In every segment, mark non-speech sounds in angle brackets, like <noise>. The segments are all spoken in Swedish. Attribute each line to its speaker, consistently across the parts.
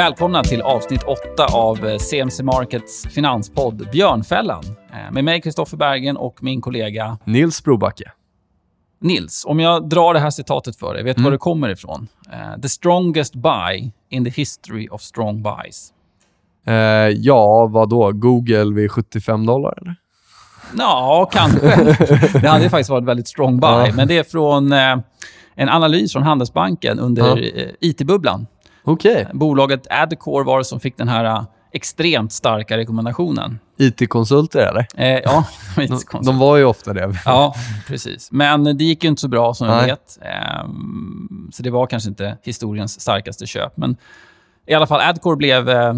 Speaker 1: Välkomna till avsnitt 8 av CMC Markets finanspodd Björnfällan. Eh, med mig, Kristoffer Bergen, och min kollega
Speaker 2: Nils Brobacke.
Speaker 1: Nils, om jag drar det här citatet för dig, vet du mm. var det kommer ifrån? Uh, the strongest buy in the history of strong buys.
Speaker 2: Uh, ja, vad då? Google vid 75 dollar, eller?
Speaker 1: Ja, kanske. det hade faktiskt varit väldigt strong buy. Ja. Men det är från uh, en analys från Handelsbanken under ja. IT-bubblan.
Speaker 2: Okay.
Speaker 1: Bolaget Adcore var det som fick den här extremt starka rekommendationen.
Speaker 2: IT-konsulter, eller?
Speaker 1: Eh, ja, <laughs>
Speaker 2: IT-konsulter. De, var ju ofta det.
Speaker 1: ja, precis. Men det gick ju inte så bra, som jag vet. Eh, så det var kanske inte historiens starkaste köp. Men i alla fall, Adcore blev... Eh,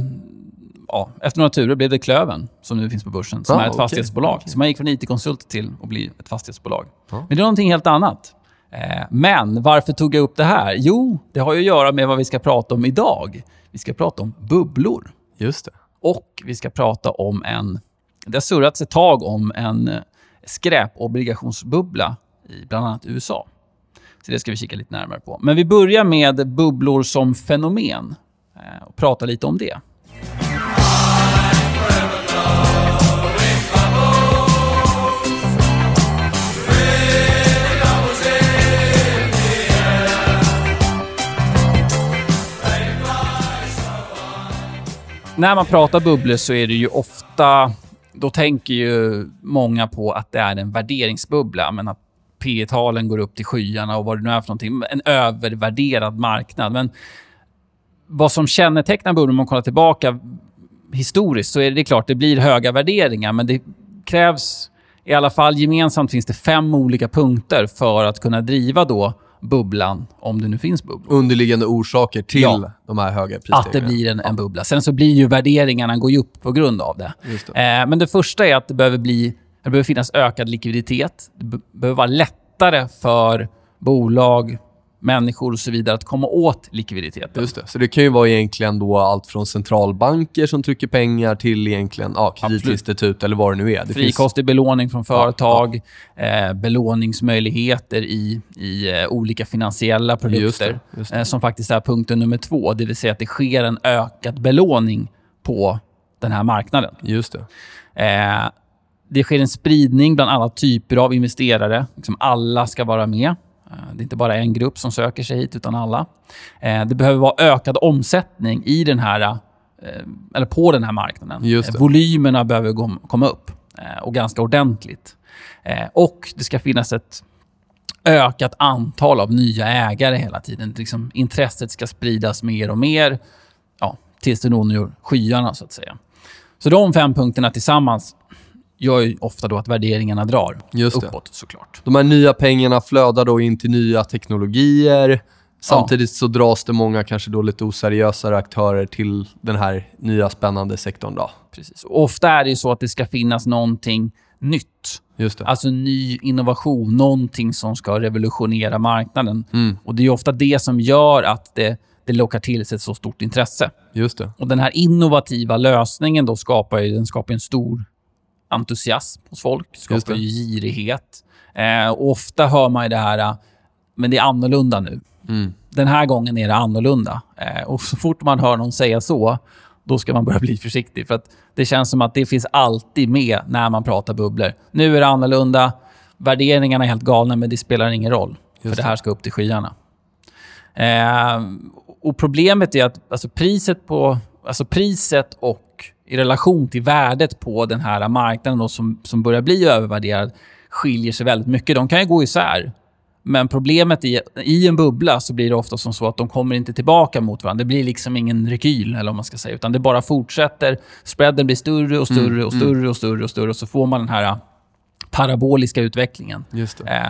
Speaker 1: ja, efter några turer blev det Klöven, som nu finns på börsen, som ah, är ett okay. fastighetsbolag. Okay. Så man gick från IT-konsult till att bli ett fastighetsbolag. Ah. Men det är någonting helt annat. Eh, men varför tog jag upp det här? Jo, det har ju att göra med vad vi ska prata om idag. Vi ska prata om bubblor.
Speaker 2: Just det.
Speaker 1: Och vi ska prata om en... Det har surrats ett tag om en skräpobligationsbubbla i bland annat USA. Så det ska vi kika lite närmare på. Men vi börjar med bubblor som fenomen eh, och prata lite om det. När man pratar bubblor så är det ju ofta... Då tänker ju många på att det är en värderingsbubbla, men att P talen går upp till skyarna och vad det nu är för någonting. En övervärderad marknad. Men vad som kännetecknar bubblor, om man kollar tillbaka historiskt, så är det klart det blir höga värderingar, men det krävs... I alla fall gemensamt finns det fem olika punkter för att kunna driva då bubblan, om det nu finns bubblor.
Speaker 2: Underliggande orsaker till ja, de här höga prisstegringarna.
Speaker 1: Att det blir en, en bubbla. Sen så blir ju värderingarna går ju upp på grund av det. det. Eh, men det första är att det behöver, bli, det behöver finnas ökad likviditet. Det behöver vara lättare för bolag, människor och så vidare att komma åt likviditeten.
Speaker 2: Just det. Så det kan ju vara egentligen då allt från centralbanker som trycker pengar till egentligen ja, kreditinstitut eller vad det nu är. Det
Speaker 1: Frikostig finns... belåning från företag, ja, ja. Eh, belåningsmöjligheter i, i eh, olika finansiella produkter just det, just det. Eh, som faktiskt är punkten nummer två. Det vill säga att det sker en ökad belåning på den här marknaden.
Speaker 2: Just det.
Speaker 1: Eh, det sker en spridning bland alla typer av investerare. Liksom alla ska vara med. Eh, det är inte bara en grupp som söker sig hit, utan alla. Eh, det behöver vara ökad omsättning i den här, eh, eller på den här marknaden. Volymerna behöver komma upp, och ganska ordentligt. Och det ska finnas ett ökat antal av nya ägare hela tiden. Liksom, intresset ska spridas mer och mer ja, tills det når skyarna, så att säga. Så de fem punkterna tillsammans gör ju ofta då att värderingarna drar Just uppåt det. såklart.
Speaker 2: De här nya pengarna flödar då in till nya teknologier. Samtidigt så dras det många kanske då lite oseriösare aktörer till den här nya spännande sektorn. Då.
Speaker 1: Precis. Och ofta är det ju så att det ska finnas någonting nytt.
Speaker 2: Just det.
Speaker 1: Alltså ny innovation, någonting som ska revolutionera marknaden. Mm. Och Det är ofta det som gör att det, det lockar till sig ett så stort intresse.
Speaker 2: Just det.
Speaker 1: Och Den här innovativa lösningen då skapar, ju, den skapar en stor entusiasm hos folk. skapar ju girighet. Eh, och ofta hör man ju det här, eh, men det är annorlunda nu. Mm. Den här gången är det annorlunda. Eh, och så fort man hör någon säga så, då ska man börja <laughs> bli försiktig. För att det känns som att det finns alltid med när man pratar bubblor. Nu är det annorlunda. Värderingarna är helt galna, men det spelar ingen roll. Just för det här ska upp till skyarna. Eh, och Problemet är att alltså priset, på, alltså priset och i relation till värdet på den här marknaden då, som, som börjar bli övervärderad skiljer sig väldigt mycket. De kan ju gå isär. Men problemet i, i en bubbla så blir det ofta som så att de kommer inte tillbaka mot varandra. Det blir liksom ingen rekyl, eller vad man ska säga. Utan det bara fortsätter. Spreaden blir större och större mm, och större mm. och större och större. Och så får man den här paraboliska utvecklingen eh,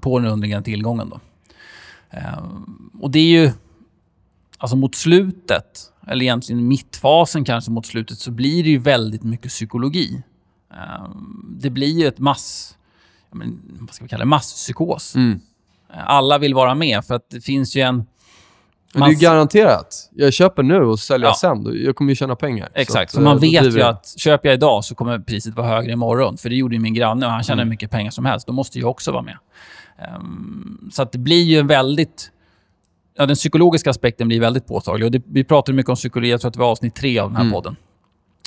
Speaker 1: på den underliggande tillgången. Då. Eh, och det är ju... Alltså mot slutet eller egentligen mittfasen kanske mot slutet, så blir det ju väldigt mycket psykologi. Ehm, det blir ju ett mass... Men, vad ska vi kalla det? Masspsykos. Mm. Alla vill vara med, för att det finns ju en...
Speaker 2: Men det är garanterat. Jag köper nu och säljer ja. sen. Jag kommer ju tjäna pengar.
Speaker 1: Exakt. Så, att, man vet ju att köper jag idag så kommer priset vara högre imorgon. För det gjorde ju min granne och han tjänar mm. mycket pengar som helst. Då måste jag också vara med. Um, så att det blir ju en väldigt ja, den psykologiska aspekten blir väldigt påtaglig. Och det, vi pratade mycket om psykologi, jag tror att det var avsnitt tre av den här
Speaker 2: Mm.
Speaker 1: podden.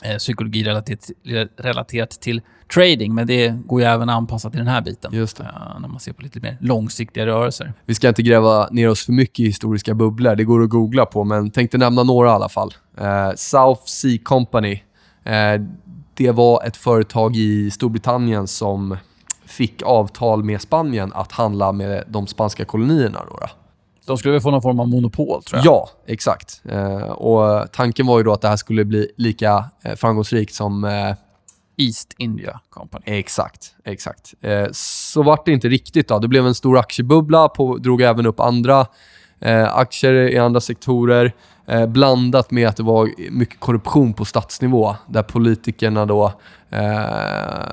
Speaker 1: Eh, psykologi relaterat, relaterat till trading, men det går ju även att anpassa till den här biten.
Speaker 2: Just det.
Speaker 1: Eh, när man ser på lite mer långsiktiga rörelser.
Speaker 2: Vi ska inte gräva ner oss för mycket i historiska bubblor. Det går att googla på, men tänkte nämna några i alla fall. Eh, South Sea Company. Eh, det var ett företag i Storbritannien som fick avtal med Spanien att handla med de spanska kolonierna. Då, då.
Speaker 1: De skulle väl få någon form av monopol, tror jag.
Speaker 2: Ja, exakt. Eh, och tanken var ju då att det här skulle bli lika eh, framgångsrikt som... Eh,
Speaker 1: East India Company.
Speaker 2: exakt, exakt. Eh, så vart det inte riktigt. då. Det blev en stor aktiebubbla, på, drog även upp andra eh, aktier i andra sektorer. Eh, blandat med att det var mycket korruption på statsnivå, där politikerna då,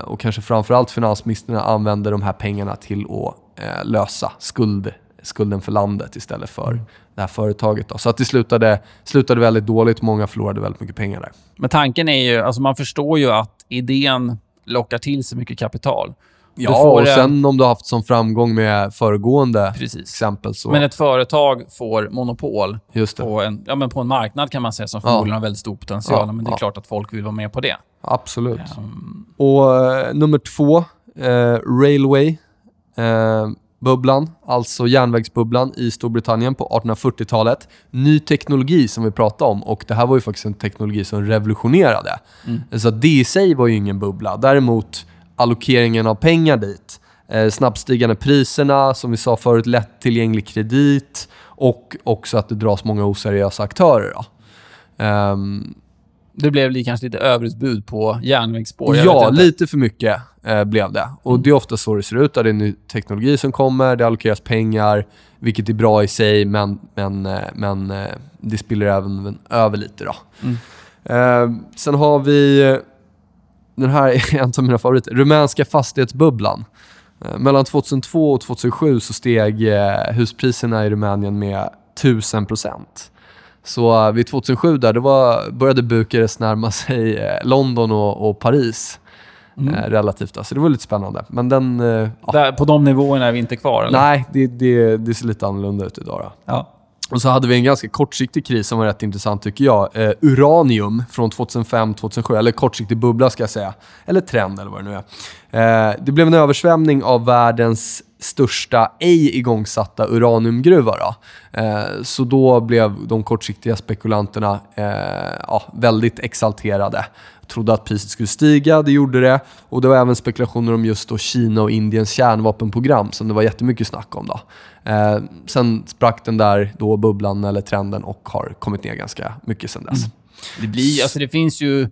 Speaker 2: och kanske framförallt finansministrarna, använde de här pengarna till att lösa skuld, skulden för landet istället för det här företaget. Då. Så att det slutade, slutade väldigt dåligt. Många förlorade väldigt mycket pengar där.
Speaker 1: Men tanken är ju, alltså man förstår ju att idén lockar till sig mycket kapital.
Speaker 2: Ja,
Speaker 1: får
Speaker 2: och
Speaker 1: en-
Speaker 2: sen om du har haft som framgång med föregående
Speaker 1: Precis.
Speaker 2: exempel så...
Speaker 1: Men ett företag får monopol på en, ja, men på en marknad kan man säga som
Speaker 2: Ja.
Speaker 1: förmodligen har väldigt stor potential.
Speaker 2: Ja,
Speaker 1: men det är
Speaker 2: ja.
Speaker 1: klart att folk vill vara med på det.
Speaker 2: Absolut.
Speaker 1: Um,
Speaker 2: Och eh, nummer två, eh, Railway. Eh, bubblan, alltså järnvägsbubblan i Storbritannien på 1840-talet. Ny teknologi som vi pratade om och det här var ju faktiskt en teknologi som revolutionerade.
Speaker 1: Mm.
Speaker 2: Så det i sig var ju ingen bubbla. Däremot allokeringen av pengar dit, eh, snabbstigande priserna, som vi sa förut, lättillgänglig kredit och också att det dras många oseriösa aktörer. Då.
Speaker 1: Det blev kanske lite överutbud på järnvägsspår.
Speaker 2: Ja, lite för mycket eh, blev det. Och
Speaker 1: Mm.
Speaker 2: Det är ofta så det ser ut. Det är ny teknologi som kommer, det allokeras pengar, vilket är bra i sig, men, men, eh, men eh, det spiller även över lite. Då.
Speaker 1: Mm.
Speaker 2: Eh, sen har vi, eh, den här är <laughs> en av mina favoriter, rumänska fastighetsbubblan. Eh, mellan 2002 och 2007 så steg huspriserna i Rumänien med 1000 procent. Så eh, vid 2007 där, det var, började Bukarest närma sig eh, London och, och Paris
Speaker 1: Mm.
Speaker 2: eh, relativt. Då. Så det var lite spännande. Men den... Eh.
Speaker 1: Där, på de nivåerna är vi inte kvar, eller?
Speaker 2: Nej, det, det, det ser lite annorlunda ut idag. Då.
Speaker 1: Ja.
Speaker 2: Och så hade vi en ganska kortsiktig kris som var rätt intressant tycker jag. Eh, uranium från 2005-2007, eller kortsiktig bubbla ska jag säga. Eller trend eller vad det nu är. Eh, det blev en översvämning av världens största ej igångsatta uraniumgruva. Då. Eh, så då blev de kortsiktiga spekulanterna eh, ja, väldigt exalterade. Trodde att priset skulle stiga, det gjorde det. Och det var även spekulationer om just då Kina och Indiens kärnvapenprogram som det var jättemycket snack om. Då. Eh, sen sprack den där då bubblan eller trenden och har kommit ner ganska mycket sen dess.
Speaker 1: Det, blir, alltså det finns ju...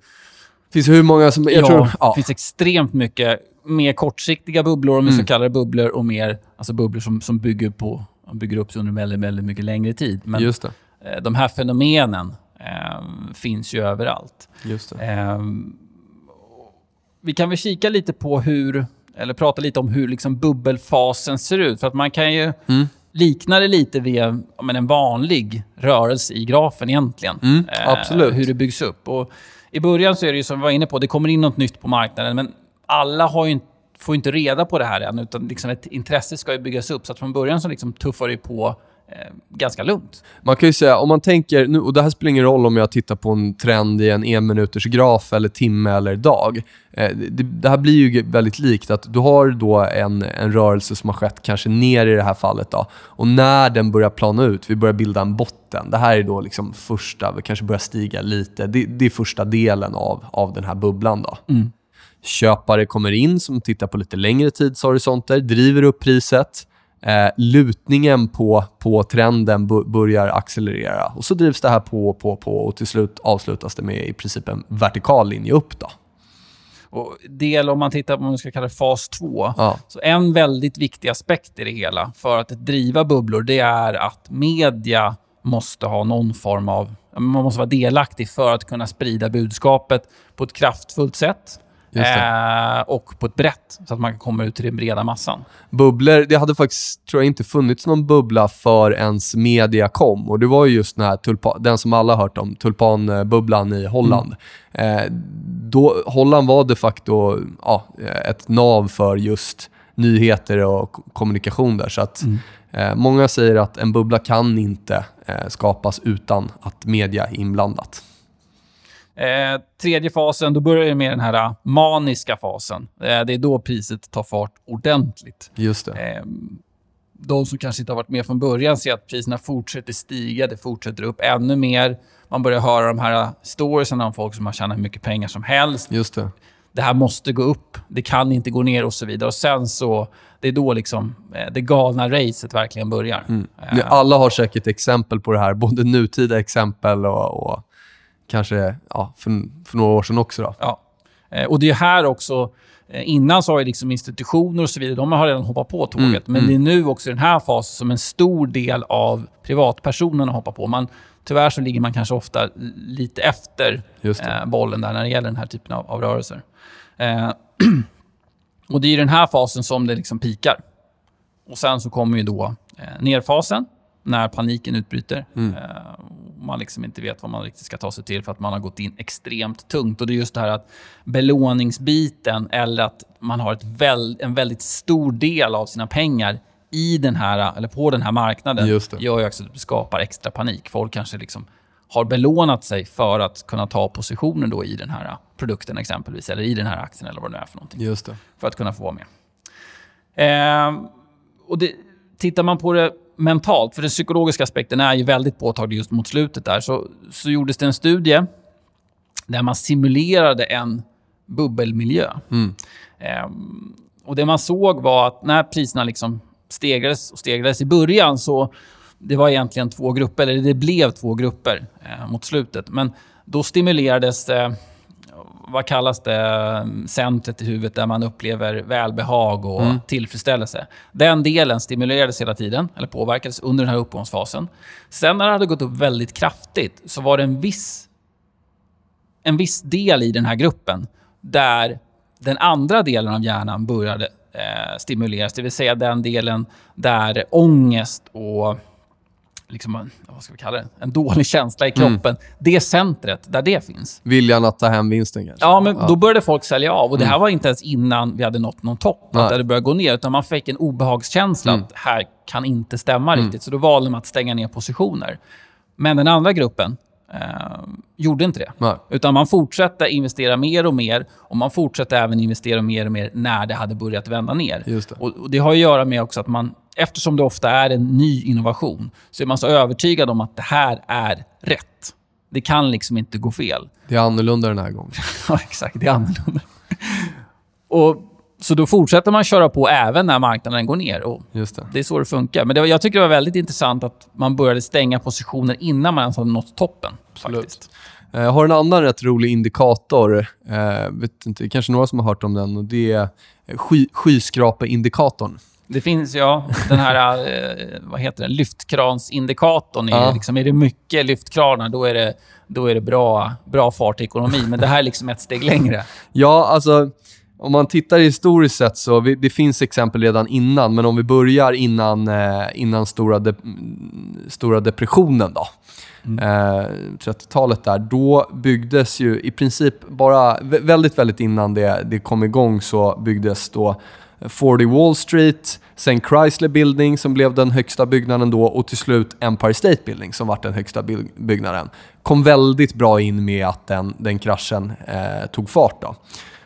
Speaker 2: finns hur många som... Jag
Speaker 1: ja,
Speaker 2: tror,
Speaker 1: det
Speaker 2: ja,
Speaker 1: finns extremt mycket mer kortsiktiga bubblor, om vi
Speaker 2: Mm.
Speaker 1: så kallar det bubblor, och mer alltså bubblor som, som bygger, på, bygger upp sig under väldigt, väldigt mycket längre tid. Men
Speaker 2: just det.
Speaker 1: eh, de här fenomenen eh, finns ju överallt.
Speaker 2: Just.
Speaker 1: Eh, vi kan väl kika lite på hur, eller prata lite om hur liksom bubbelfasen ser ut. För att man kan ju
Speaker 2: Mm.
Speaker 1: likna det lite vid men en vanlig rörelse i grafen egentligen.
Speaker 2: Mm,
Speaker 1: Eh,
Speaker 2: absolut.
Speaker 1: Hur det byggs upp. Och I början så är det ju som vi var inne på, det kommer in något nytt på marknaden, men alla har inte får inte reda på det här än, utan liksom ett intresse ska ju byggas upp. Så att från början så liksom tuffar det på eh, ganska lugnt.
Speaker 2: Man kan ju säga, om man tänker, nu, och det här spelar ingen roll om jag tittar på en trend i en enminuters graf eller timme eller dag. Eh, det, det här blir ju väldigt likt, att du har då en, en rörelse som har skett kanske ner i det här fallet. Då, och när den börjar plana ut, vi börjar bilda en botten. Det här är då liksom första, vi kanske börjar stiga lite. Det, det är första delen av, av den här bubblan. Då.
Speaker 1: Mm.
Speaker 2: Köpare kommer in som tittar på lite längre tidshorisonter, driver upp priset. Eh, lutningen på, på trenden börjar accelerera. Och så drivs det här på och på, på och till slut avslutas det med i princip en vertikal linje upp. Då.
Speaker 1: Och del, om man tittar på vad man ska kalla fas 2,
Speaker 2: Ja.
Speaker 1: Så en väldigt viktig aspekt i det hela för att driva bubblor, det är att media måste ha någon form av... Man måste vara delaktig för att kunna sprida budskapet på ett kraftfullt sätt. Eh, och på ett brett, så att man kan komma ut till den breda massan.
Speaker 2: Bubblor, det hade faktiskt tror jag inte funnits någon bubbla för ens media kom. Och det var ju just den, här tulpa, den som alla har hört om, tulpanbubblan i Holland. Eh, då, Holland var de facto ja, ett nav för just nyheter och kommunikation där. Så att, Eh, många säger att en bubbla kan inte eh, skapas utan att media är inblandat.
Speaker 1: Eh, tredje fasen, då börjar det med den här uh, maniska fasen. Eh, det är då priset tar fart ordentligt.
Speaker 2: Just det.
Speaker 1: Eh, de som kanske inte har varit med från början ser att priserna fortsätter stiga, det fortsätter upp ännu mer. Man börjar höra de här storiesen om folk som har tjänat hur mycket pengar som helst.
Speaker 2: Just det.
Speaker 1: Det här måste gå upp, det kan inte gå ner och så vidare. Och sen så, det är då liksom eh, det galna racet verkligen börjar.
Speaker 2: Mm. Alla har säkert exempel på det här, både nutida exempel och, och kanske ja, för, för några år sedan också. Då.
Speaker 1: Ja. Eh, och det är här också, eh, innan så har ju liksom institutioner och så vidare, de har redan hoppat på tåget.
Speaker 2: Mm,
Speaker 1: Men det är nu också i den här fasen som en stor del av privatpersonerna hoppar på. Man, tyvärr så ligger man kanske ofta lite efter eh, bollen där när det gäller den här typen av, av rörelser. Eh, <clears throat> och Det är i den här fasen som det liksom pikar. Och Sen så kommer ju då eh, nerfasen, när paniken utbryter.
Speaker 2: Mm.
Speaker 1: Eh, man liksom inte vet vad man riktigt ska ta sig till för att man har gått in extremt tungt. Och Det är just det här att belåningsbiten eller att man har ett väl, en väldigt stor del av sina pengar i den här, eller på den här marknaden gör ju också att det skapar extra panik. Folk kanske liksom har belånat sig för att kunna ta positioner då i den här produkten exempelvis, eller i den här aktien eller vad det är för någonting.
Speaker 2: Just det.
Speaker 1: För att kunna få vara med. Eh, och det, tittar man på det mentalt, för den psykologiska aspekten är ju väldigt påtaglig just mot slutet där, så, så gjordes det en studie där man simulerade en bubbelmiljö.
Speaker 2: Mm.
Speaker 1: Eh, och Det man såg var att när priserna liksom stegrades och stegrades i början så det var egentligen två grupper, eller det blev två grupper eh, mot slutet. Men då stimulerades, eh, vad kallas det, centret i huvudet där man upplever välbehag och mm. tillfredsställelse. Den delen stimulerades hela tiden, eller påverkades under den här uppgångsfasen. Sen när det hade gått upp väldigt kraftigt så var det en viss, en viss del i den här gruppen där den andra delen av hjärnan började eh, stimuleras. Det vill säga den delen där ångest och liksom, vad ska vi kalla det? en dålig känsla i mm. kroppen. Mm. Det centret, där det finns.
Speaker 2: Viljan att ta hem vinsten kanske?
Speaker 1: Ja, men ja. då började folk sälja av. Och Det här mm. var inte ens innan vi hade nått någon topp, att det började gå ner. Utan man fick en obehagskänsla mm. att här kan inte stämma mm. riktigt. Så då valde man att stänga ner positioner. Men den andra gruppen, eh, gjorde inte det.
Speaker 2: Nej.
Speaker 1: Utan man fortsatte investera mer och mer och man fortsatte även investera mer och mer när det hade börjat vända ner.
Speaker 2: Det.
Speaker 1: Och, och det har att göra med också att man, eftersom det ofta är en ny innovation, så är man så övertygad om att det här är rätt. Det kan liksom inte gå fel.
Speaker 2: Det är annorlunda den här gången. <laughs>
Speaker 1: ja, exakt. Det är annorlunda. och så då fortsätter man köra på även när marknaden går ner. Och
Speaker 2: Just det.
Speaker 1: det är så det funkar. Men det jag tycker det var väldigt intressant att man började stänga positioner innan man ens hade nått toppen. Faktiskt.
Speaker 2: Jag har en annan rätt rolig indikator. Eh, vet inte, kanske några som har hört om den. och Det är sky, skyskrapeindikatorn.
Speaker 1: Det finns, ja. Den här eh, vad heter den? lyftkransindikatorn. Är, ja. liksom, är det mycket lyftkranar, då är det, då är det bra, bra fart i ekonomin. Men det här är liksom ett steg längre.
Speaker 2: Ja, alltså om man tittar historiskt sett så vi, det finns exempel redan innan, men om vi börjar innan, eh, innan stora, de, stora depressionen då. Mm. Eh, 30-talet där, då byggdes ju i princip bara väldigt, väldigt innan det, det kom igång så byggdes då 40 Wall Street, sen Chrysler Building som blev den högsta byggnaden då och till slut Empire State Building som var den högsta byggnaden. Kom väldigt bra in med att den, den kraschen eh, tog fart. Då.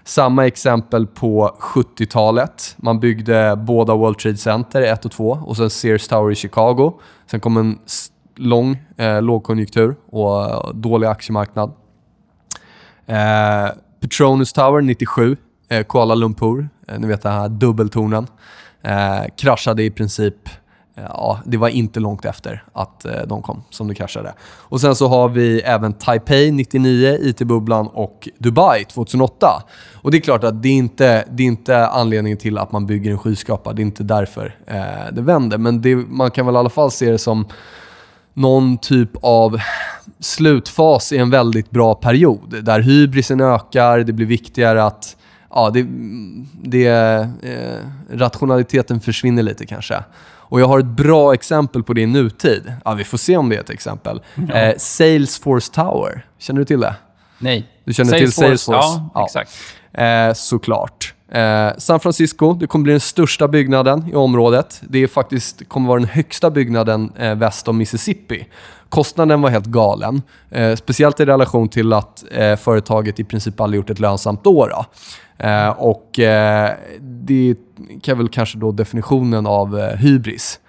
Speaker 2: Samma exempel på 70-talet. Man byggde båda World Trade Center, 1 och 2, och sen Sears Tower i Chicago. Sen kom en lång eh, lågkonjunktur och eh, dålig aktiemarknad. Eh, Petronas Tower 97, eh, Kuala Lumpur, eh, ni vet den här dubbeltornen, eh, kraschade i princip eh, ja, det var inte långt efter att eh, de kom som det kraschade. Och Sen så har vi även Taipei 99, IT-bubblan och Dubai 2008. Och Det är klart att det är inte det är inte anledningen till att man bygger en skyskrapa. Det är inte därför eh, det vänder. Men det, man kan väl i alla fall se det som någon typ av slutfas i en väldigt bra period. Där hybrisen ökar, det blir viktigare att ja, det, det, eh, rationaliteten försvinner lite kanske. Och jag har ett bra exempel på det i nutid. Ja, vi får se om det är ett exempel. Ja. Eh, Salesforce Tower. Känner du till det?
Speaker 1: Nej.
Speaker 2: Du känner Salesforce, till Salesforce?
Speaker 1: Ja, exakt.
Speaker 2: Eh, såklart. Eh, San Francisco, det kommer bli den största byggnaden i området. Det är faktiskt, kommer vara den högsta byggnaden eh, väst om Mississippi. Kostnaden var helt galen. Eh, speciellt i relation till att eh, företaget i princip aldrig gjort ett lönsamt år. Eh, och eh, det kan väl kanske då definitionen av eh, hybris.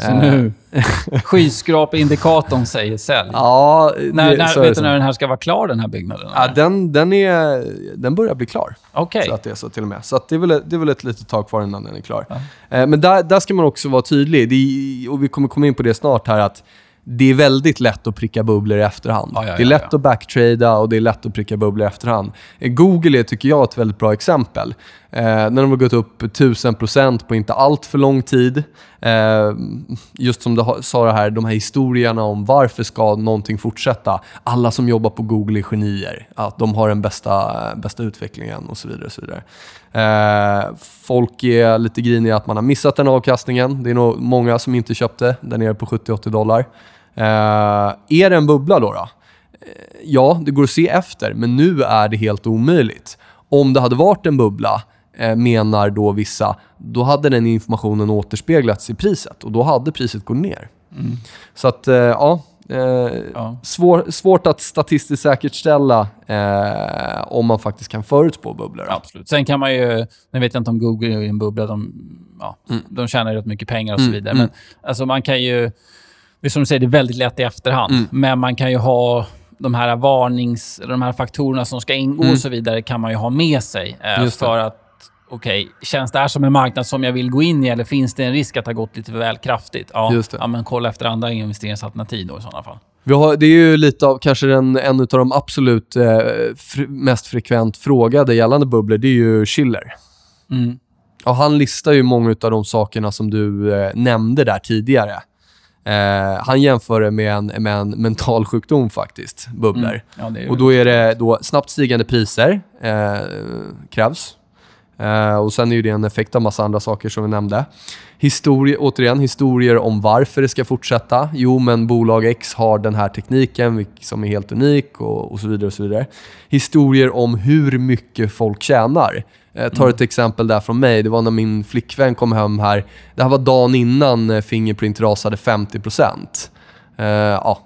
Speaker 1: Så nu, <laughs> skyskrapeindikatorn säger sälj.
Speaker 2: Ja,
Speaker 1: när, när,
Speaker 2: så
Speaker 1: vet du när den här ska vara klar, den här byggnaden?
Speaker 2: Ja,
Speaker 1: eller?
Speaker 2: den, den, är, den börjar bli klar.
Speaker 1: Okej.
Speaker 2: Så att det är så till och med. Så att det, är väl, det är väl ett litet tag kvar innan den är klar. Eh, men där, där ska man också vara tydlig. Det är, och vi kommer komma in på det snart här. att det är väldigt lätt att pricka bubblor i efterhand.
Speaker 1: Ja, ja,
Speaker 2: det är
Speaker 1: ja,
Speaker 2: lätt
Speaker 1: ja.
Speaker 2: att backtrada och det är lätt att pricka bubblor i efterhand. Eh, Google är, tycker jag, ett väldigt bra exempel. Eh, när de har gått upp 1000% på inte allt för lång tid. Eh, just som du sa det här, de här historierna om varför ska någonting fortsätta. Alla som jobbar på Google är genier. Att de har den bästa, bästa utvecklingen och så vidare. Och så vidare. Eh, folk är lite griniga att man har missat den avkastningen. Det är nog många som inte köpte där nere på 70-80 dollar. Eh, är det en bubbla då? då? Eh, ja, det går att se efter, men nu är det helt omöjligt. Om det hade varit en bubbla, menar då vissa, då hade den informationen återspeglats i priset och då hade priset gått ner. Så att, eh, ja. Eh,
Speaker 1: Ja.
Speaker 2: svår, svårt att statistiskt säkerställa eh, om man faktiskt kan förutspå bubblor.
Speaker 1: Absolut. Sen kan man ju... Nu vet jag inte om Google är en bubbla. De, ja, de tjänar rätt mycket pengar och så
Speaker 2: Mm,
Speaker 1: vidare.
Speaker 2: mm.
Speaker 1: Men alltså, man kan ju... Det är som du säger, det är väldigt lätt i efterhand.
Speaker 2: Mm.
Speaker 1: Men man kan ju ha de här varnings... De här faktorerna som ska ingå
Speaker 2: Mm.
Speaker 1: och så vidare kan man ju ha med sig. Eh, för att, okej, känns det här som en marknad som jag vill gå in i eller finns det en risk att det har gått lite väl kraftigt? Ja, ja men kolla efter andra investeringsalternativ då i sådana fall.
Speaker 2: Vi har, det är ju lite av kanske den, en av de absolut eh, fr- mest frekvent frågade gällande bubblor. Det är ju Schiller.
Speaker 1: Mm.
Speaker 2: Och han listar ju många av de sakerna som du eh, nämnde där tidigare. Eh, han jämför det med en, med en mental sjukdom faktiskt, bubblor.
Speaker 1: Mm. Ja,
Speaker 2: Och då är det då snabbt stigande priser eh, krävs. Eh, och sen är det en effekt av massa andra saker som vi nämnde. Historie, återigen, historier om varför det ska fortsätta. Jo, men bolag X har den här tekniken som är helt unik och, och så vidare. och så vidare. Historier om hur mycket folk tjänar. Jag tar ett exempel där från mig. Det var när min flickvän kom hem här. Det här var dagen innan eh, Fingerprint rasade 50%. Eh, ja,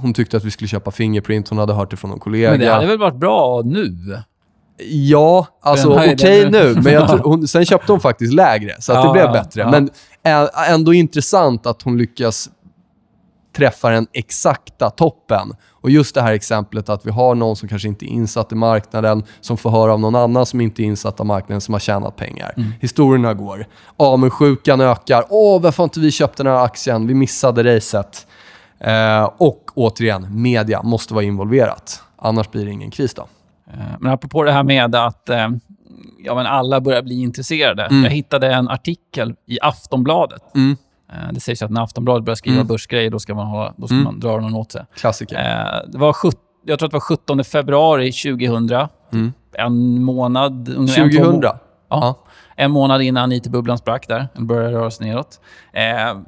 Speaker 2: hon tyckte att vi skulle köpa Fingerprint. Hon hade hört det från någon kollega.
Speaker 1: Men det hade väl varit bra nu?
Speaker 2: Ja, alltså okej
Speaker 1: höjden nu.
Speaker 2: men <laughs> tror, hon, sen köpte hon faktiskt lägre, så att det blev bättre. Men ändå intressant att hon lyckas träffa den exakta toppen. Och just det här exemplet att vi har någon som kanske inte är insatt i marknaden, som får höra av någon annan som inte är insatt i marknaden, som har tjänat pengar.
Speaker 1: Mm.
Speaker 2: Historierna går. Avundsjukan ökar. Åh, varför har inte vi köpt den här aktien? Vi missade racet. Eh, och återigen, media måste vara involverat. Annars blir det ingen kris då.
Speaker 1: Eh, Men apropå det här med att eh, ja, men alla börjar bli intresserade.
Speaker 2: Mm.
Speaker 1: Jag hittade en artikel i Aftonbladet.
Speaker 2: Mm.
Speaker 1: Eh, Det sägs att när Aftonbladet börjar skriva
Speaker 2: Mm.
Speaker 1: börsgrejer, då ska man, ha, då ska
Speaker 2: Mm.
Speaker 1: man dra någon åt sig.
Speaker 2: Klassiker.
Speaker 1: Det var sjut- jag tror att det var 17 februari 2000.
Speaker 2: Mm.
Speaker 1: En månad... ungefär en, två
Speaker 2: 2000?
Speaker 1: må- Ja. En månad innan IT-bubblan sprack där. Den började röra sig neråt. Eh,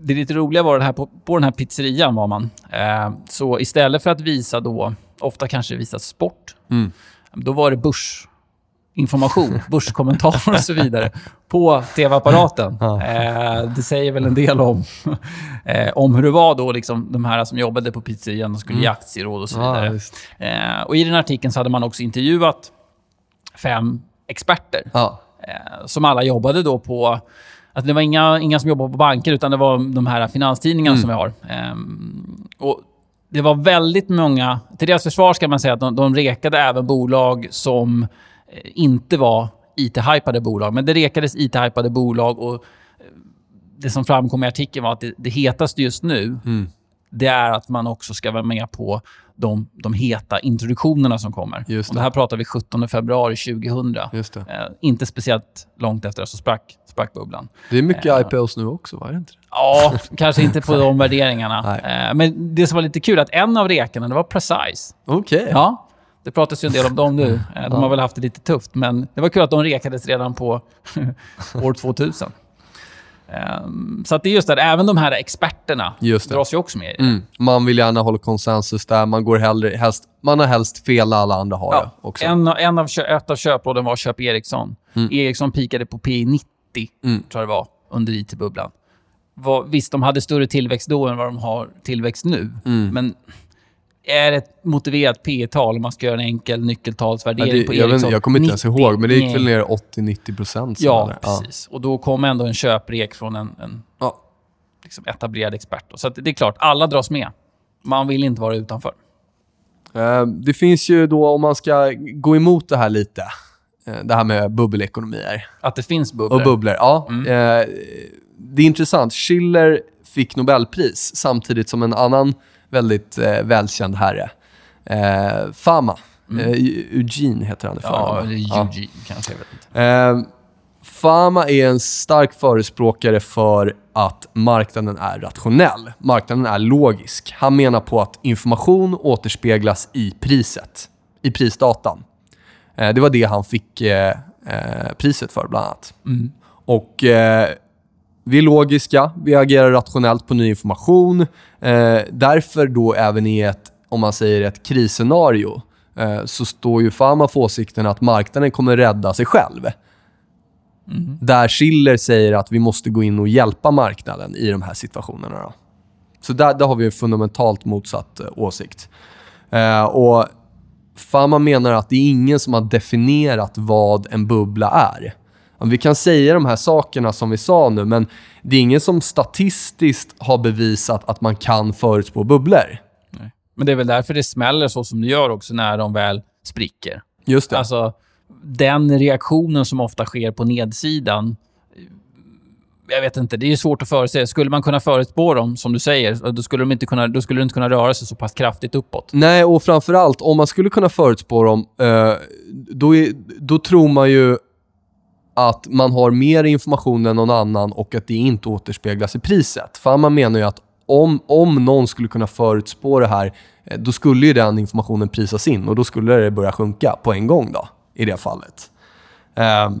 Speaker 1: det lite roliga var det här på, på den här pizzerian var man. Eh, så istället för att visa då, ofta kanske visa sport,
Speaker 2: Mm.
Speaker 1: då var det börsinformation, <laughs> börskommentarer och så vidare på tv-apparaten.
Speaker 2: Ja.
Speaker 1: Eh, det säger väl en del om, <laughs> eh, om hur det var då, liksom, de här som jobbade på pizzerian och skulle ge aktieråd och så
Speaker 2: Ja,
Speaker 1: vidare.
Speaker 2: visst.
Speaker 1: Eh, och I den artikeln så hade man också intervjuat fem experter
Speaker 2: Ja.
Speaker 1: eh, som alla jobbade då på... Alltså det var inga, inga som jobbade på banker, utan det var de här finanstidningarna
Speaker 2: Mm.
Speaker 1: som vi har. Ehm, och det var väldigt många... Till deras försvar ska man säga att de, de rekade även bolag som eh, inte var IT-hypade bolag. Men det rekades IT-hypade bolag och eh, det som framkom i artikeln var att det, det hetaste just nu,
Speaker 2: Mm.
Speaker 1: det är att man också ska vara med på de, de heta introduktionerna som kommer.
Speaker 2: Just
Speaker 1: Och
Speaker 2: det.
Speaker 1: det här pratar vi 17 februari 2000.
Speaker 2: Just det.
Speaker 1: Eh, inte speciellt långt efter så sprack, sprack bubblan.
Speaker 2: Det är mycket
Speaker 1: Ja.
Speaker 2: IPOs nu också, va? Det inte det?
Speaker 1: Ja, kanske inte på <laughs> de värderingarna. Eh, men det som var lite kul att en av rekarna, det var Precise.
Speaker 2: Okej.
Speaker 1: Ja, det pratas ju en del om dem nu. <laughs> Eh, de har väl haft det lite tufft, men det var kul att de rekades redan på <laughs> år 2000. Um, så att det är just det, även de här experterna
Speaker 2: det.
Speaker 1: dras ju också med i det.
Speaker 2: Mm. Man vill gärna hålla konsensus där. Man, går hellre, helst, man har helst fel när alla andra har det
Speaker 1: Ja,
Speaker 2: också.
Speaker 1: en, en av, ett av köpråden var köp Ericsson. Ericsson pikade på P 90,
Speaker 2: Mm.
Speaker 1: tror jag det var, under IT-bubblan. Visst, de hade större tillväxt då än vad de har tillväxt nu.
Speaker 2: Mm.
Speaker 1: Men är ett motiverat P tal om man ska göra en enkel
Speaker 2: Ja,
Speaker 1: nyckeltalsvärdering
Speaker 2: det,
Speaker 1: på
Speaker 2: jag, vet,
Speaker 1: Ericsson?
Speaker 2: jag kommer inte ens
Speaker 1: 90?
Speaker 2: ihåg, men det gick väl ner 80-90 procent.
Speaker 1: Ja, precis. Och då kom ändå en köprek från en, en
Speaker 2: Ja.
Speaker 1: liksom etablerad expert. Så det är klart, alla dras med. Man vill inte vara utanför.
Speaker 2: Eh, Det finns ju då, om man ska gå emot det här lite, eh, det här med bubbelekonomier.
Speaker 1: Att det finns bubblor.
Speaker 2: Och bubblor, ja. Eh, Det är intressant. Schiller fick Nobelpris samtidigt som en annan väldigt eh, välkänd herre, eh, Fama. Eh, Eugene heter han i
Speaker 1: ja, eller
Speaker 2: Ja.
Speaker 1: Eugene kanske. Jag vet.
Speaker 2: Eh, Fama är en stark förespråkare för att marknaden är rationell. Marknaden är logisk. Han menar på att information återspeglas i priset, i prisdatan. Eh, det var det han fick eh, priset för, bland annat. Och eh, vi är logiska, vi agerar rationellt på ny information. Eh, därför då även i ett, om man säger ett krisscenario, eh, så står ju Fama för åsikten att marknaden kommer rädda sig själv. Där Schiller säger att vi måste gå in och hjälpa marknaden i de här situationerna. Då. Så där, där har vi en fundamentalt motsatt eh, åsikt. Eh, och Fama menar att det är ingen som har definierat vad en bubbla är. Vi kan säga de här sakerna som vi sa nu, men det är ingen som statistiskt har bevisat att man kan förutspå bubblor.
Speaker 1: Nej. Men det är väl därför det smäller så som det gör också när de väl spricker.
Speaker 2: Just det.
Speaker 1: Alltså, den reaktionen som ofta sker på nedsidan. Jag vet inte, det är svårt att förutse. Skulle man kunna förutspå dem, som du säger, då skulle de inte kunna, då skulle de inte kunna röra sig så pass kraftigt uppåt.
Speaker 2: Nej, och framförallt om man skulle kunna förutspå dem, eh, då, är, då tror man ju att man har mer information än någon annan och att det inte återspeglas i priset. För man menar ju att om, om någon skulle kunna förutspå det här, eh, då skulle ju den informationen prisas in och då skulle det börja sjunka på en gång då, i det fallet. Ehm.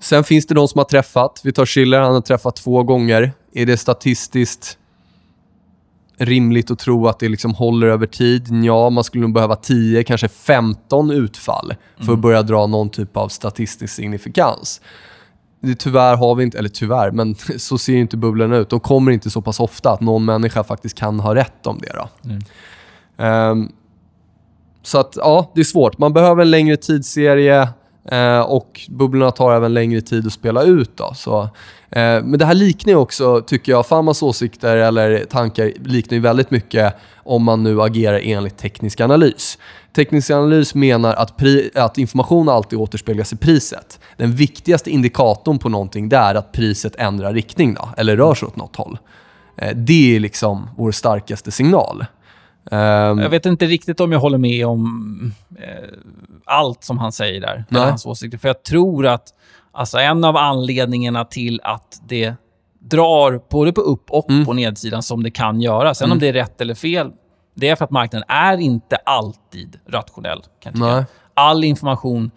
Speaker 2: Sen finns det de som har träffat. Vi tar Schiller, han har träffat två gånger. Är det statistiskt rimligt att tro att det liksom håller över tid? Ja, man skulle nog behöva 10, kanske 15 utfall för att börja dra någon typ av statistisk signifikans. Det, tyvärr har vi inte, eller tyvärr, men <laughs> så ser ju inte bubblorna ut. De kommer inte så pass ofta att någon människa faktiskt kan ha rätt om det. Ehm, så att, ja, det är svårt. Man behöver en längre tidsserie eh, och bubblorna tar även längre tid att spela ut. Då, så, eh, men det här liknar ju också, tycker jag, Famas åsikter eller tankar liknar ju väldigt mycket om man nu agerar enligt teknisk analys. Teknisk analys menar att, pri- att information alltid återspeglas i priset. Den viktigaste indikatorn på någonting det är att priset ändrar riktning då, eller rör sig åt något håll. Eh, det är liksom vår starkaste signal. Ehm,
Speaker 1: Jag vet inte riktigt om jag håller med om eh, allt som han säger där. Eller hans åsikter. För jag tror att alltså, en av anledningarna till att det drar både på upp och
Speaker 2: Mm.
Speaker 1: på nedsidan som det kan göra. Sen om det är rätt eller fel, det är för att marknaden är inte alltid rationell. All information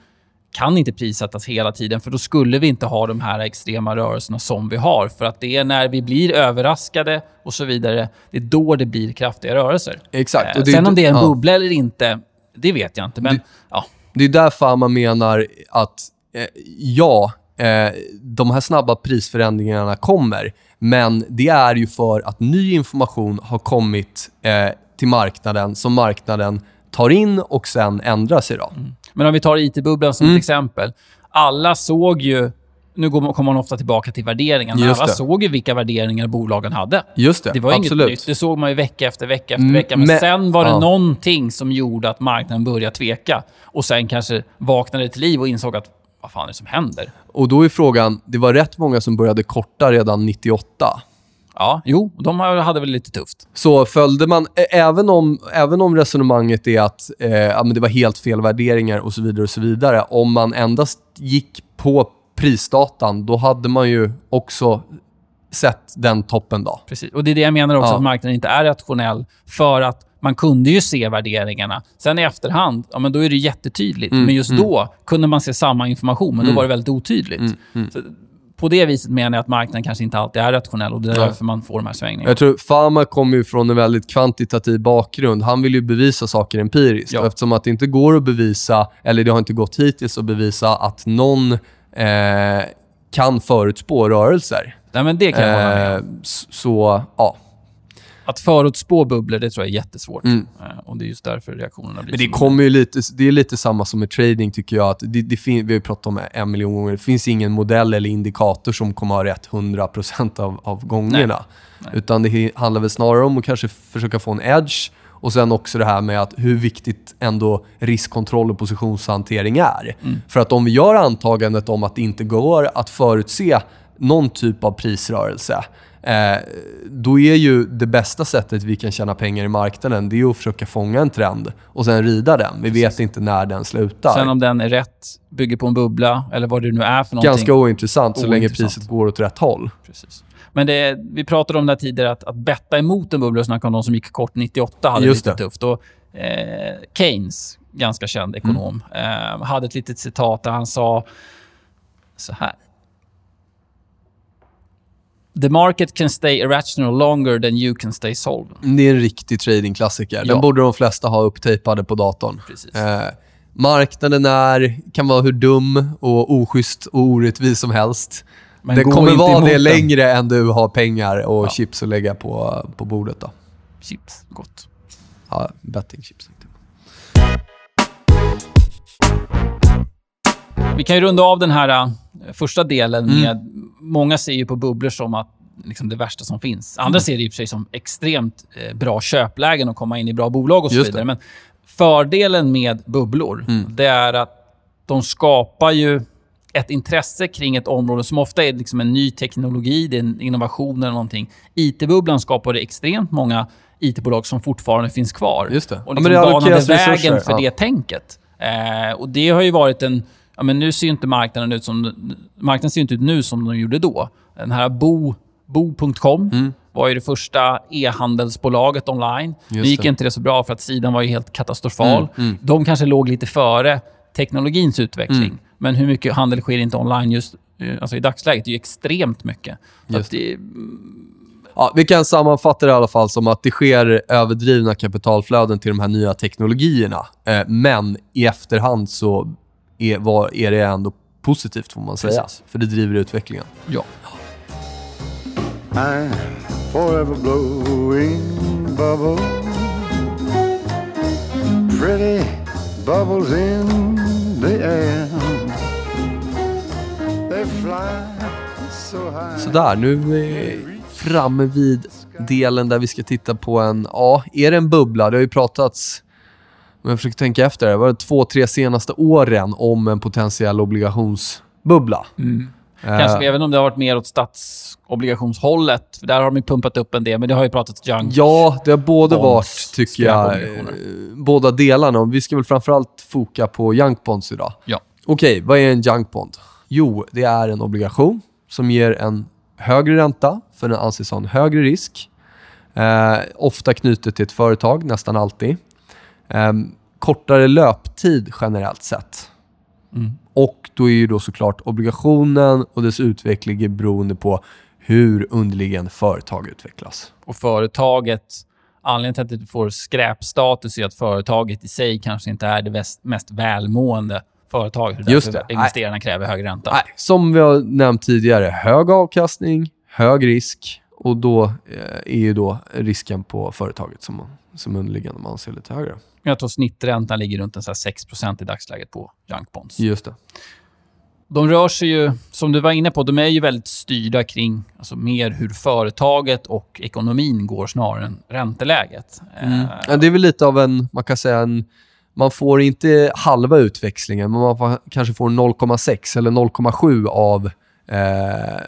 Speaker 1: kan inte prissättas hela tiden, för då skulle vi inte ha de här extrema rörelserna som vi har. För att det är när vi blir överraskade och så vidare, det är då det blir kraftiga rörelser.
Speaker 2: Exakt.
Speaker 1: Eh,
Speaker 2: Och det är
Speaker 1: Sen
Speaker 2: inte-
Speaker 1: om det är en
Speaker 2: ja.
Speaker 1: bubbla eller inte, det vet jag inte. Men
Speaker 2: Det-
Speaker 1: ja,
Speaker 2: Det är därför man menar att eh, ja, eh, de här snabba prisförändringarna kommer. Men det är ju för att ny information har kommit eh, till marknaden som marknaden tar in och sen ändrar sig. Då.
Speaker 1: Men om vi tar IT-bubblan som
Speaker 2: Mm.
Speaker 1: ett exempel. Alla såg ju... Nu kommer man ofta tillbaka till värderingarna.
Speaker 2: Just
Speaker 1: Alla
Speaker 2: det.
Speaker 1: såg ju vilka värderingar bolagen hade.
Speaker 2: Just det,
Speaker 1: Det var
Speaker 2: absolut.
Speaker 1: inget nytt. Det såg man ju vecka efter vecka efter
Speaker 2: Mm,
Speaker 1: vecka. Men,
Speaker 2: men-
Speaker 1: sen var det
Speaker 2: ja.
Speaker 1: någonting som gjorde att marknaden började tveka. Och sen kanske vaknade till liv och insåg att vad fan är det som händer?
Speaker 2: Och då är frågan, det var rätt många som började korta redan 98.
Speaker 1: Ja, jo, de hade väl lite tufft.
Speaker 2: Så följde man, även om, även om resonemanget är att eh, ja, men det var helt fel värderingar och så vidare, och så vidare. Om man endast gick på prisdatan, då hade man ju också sett den toppen då.
Speaker 1: Precis. Och Det är det jag menar också,
Speaker 2: Ja.
Speaker 1: att marknaden inte är rationell. För att man kunde ju se värderingarna. Sen i efterhand, ja, men då är det jättetydligt.
Speaker 2: Mm,
Speaker 1: men just då kunde man se samma information, men då var det väldigt otydligt.
Speaker 2: mm.
Speaker 1: Så på det viset menar jag att marknaden kanske inte alltid är rationell och det är därför man får de här svängningarna.
Speaker 2: Jag tror Fama kommer ju från en väldigt kvantitativ bakgrund. Han vill ju bevisa saker empiriskt.
Speaker 1: Ja.
Speaker 2: Eftersom att det inte går att bevisa, eller det har inte gått hittills att bevisa att någon eh, kan förutspå rörelser.
Speaker 1: Nej, men det kan jag.
Speaker 2: Eh, så, ja.
Speaker 1: Att förutspå bubblor, det tror jag är jättesvårt.
Speaker 2: Mm.
Speaker 1: Eh, Och det är just därför reaktionerna blir
Speaker 2: Men det kommer ju lite, det är lite samma som med trading tycker jag. Att det, det fin, vi har ju pratat om det en miljon gånger. Det finns ingen modell eller indikator som kommer ha rätt 100% av, av gångerna.
Speaker 1: Nej.
Speaker 2: Utan det handlar väl snarare om att kanske försöka få en edge och sen också det här med att hur viktigt ändå riskkontroll och positionshantering är.
Speaker 1: Mm.
Speaker 2: För att om vi gör antagandet om att det inte går att förutse någon typ av prisrörelse Eh, då är ju det bästa sättet vi kan tjäna pengar i marknaden, det är att försöka fånga en trend och sen rida den. Vi vet inte när den slutar.
Speaker 1: Sen om den är rätt, bygger på en bubbla eller vad det nu är för någonting.
Speaker 2: Ganska ointressant så länge
Speaker 1: Ointressant.
Speaker 2: priset går åt rätt håll.
Speaker 1: Precis. Men det, vi pratade om det här tidigare, att, att betta emot en bubbla och snacka om de som gick kort 98 hade
Speaker 2: Just
Speaker 1: det lite tufft. Och, eh, Keynes, ganska känd ekonom,
Speaker 2: Mm.
Speaker 1: eh, hade ett litet citat där han sa så här. The market can stay irrational longer than you can stay solvent.
Speaker 2: Det är en riktig tradingklassiker. Den
Speaker 1: Ja.
Speaker 2: borde de flesta ha upptejpade på datorn.
Speaker 1: Precis.
Speaker 2: Eh, marknaden är, kan vara hur dum och oschysst och orättvis som helst.
Speaker 1: Men
Speaker 2: det
Speaker 1: gå
Speaker 2: kommer vara det
Speaker 1: den.
Speaker 2: längre än du har pengar och
Speaker 1: Ja.
Speaker 2: chips att lägga på, på bordet. Då.
Speaker 1: Chips, gott.
Speaker 2: Ja, bettingchips.
Speaker 1: Vi kan ju runda av den här äh, första delen
Speaker 2: Mm.
Speaker 1: med... Många ser ju på bubblor som att liksom det värsta som finns.
Speaker 2: Mm.
Speaker 1: Andra ser det i och för sig som extremt eh, bra köplägen att komma in i bra bolag och så
Speaker 2: Just
Speaker 1: vidare.
Speaker 2: det.
Speaker 1: Men fördelen med bubblor,
Speaker 2: Mm.
Speaker 1: det är att de skapar ju ett intresse kring ett område som ofta är liksom en ny teknologi, det är en innovation eller någonting. IT-bubblan skapade extremt många IT-bolag som fortfarande finns kvar.
Speaker 2: Just det.
Speaker 1: Och
Speaker 2: Ja,
Speaker 1: liksom
Speaker 2: men det
Speaker 1: banade vägen för
Speaker 2: ja.
Speaker 1: det tänket. Eh, och det har ju varit en... Ja, men nu ser inte marknaden ut som... Marknaden ser inte ut nu som den gjorde då. Den här Bo, Bo.com
Speaker 2: Mm.
Speaker 1: var ju det första e-handelsbolaget online.
Speaker 2: Just
Speaker 1: gick
Speaker 2: det.
Speaker 1: inte det så bra för att sidan var ju helt katastrofal.
Speaker 2: Mm, mm.
Speaker 1: De kanske låg lite före teknologins utveckling.
Speaker 2: Mm.
Speaker 1: Men hur mycket handel sker inte online just eh, alltså i dagsläget? Det är ju extremt mycket. Det,
Speaker 2: Ja, vi kan sammanfatta det i alla fall som att det sker överdrivna kapitalflöden till de här nya teknologierna. Eh, men i efterhand så är, var, är det ändå positivt får man säga.
Speaker 1: Precis.
Speaker 2: För det driver utvecklingen.
Speaker 1: ja.
Speaker 3: I'm forever blowing bubbles. Pretty bubbles in the air. They fly so high.
Speaker 2: Sådär, nu är vi framme vid delen där vi ska titta på en... Ja, är det en bubbla? Det har ju pratats, om jag försöker tänka efter, det var det två, tre senaste åren om en potentiell obligationsbubbla.
Speaker 1: Kanske,
Speaker 2: Eh,
Speaker 1: vet inte om det har varit mer åt statsobligationshållet. För där har de ju pumpat upp en del, men det har ju pratats junk.
Speaker 2: Ja, det har både
Speaker 1: Bonds,
Speaker 2: varit, tycker jag, eh, båda delarna. Vi ska väl framförallt foka på junk bonds idag.
Speaker 1: Ja.
Speaker 2: Okej, vad är en junk bond? Jo, det är en obligation som ger en högre ränta, för den anses ha en högre risk. Eh, ofta knutet till ett företag, nästan alltid. Eh, kortare löptid generellt sett.
Speaker 1: Mm.
Speaker 2: Och då är ju då såklart obligationen och dess utveckling beroende på hur underliggande företag utvecklas.
Speaker 1: Och företaget... Anledningen till att det får skräpstatus är att företaget i sig kanske inte är det mest, mest välmående företaget.
Speaker 2: Just det.
Speaker 1: Investerarna kräver högre ränta.
Speaker 2: Nej, som vi har nämnt tidigare, hög avkastning, hög risk och då eh, är ju då risken på företaget som, som underliggande man ser lite högre.
Speaker 1: Jag tror snitträntan ligger runt en så här 6% i dagsläget på junk bonds.
Speaker 2: Just det.
Speaker 1: De rör sig ju, som du var inne på, de är ju väldigt styrda kring alltså mer hur företaget och ekonomin går snarare än ränteläget. Eh,
Speaker 2: Ja, det är väl lite av en, man kan säga en, man får inte halva utväxlingen, men man får, kanske får 0,6 eller 0,7 av eh,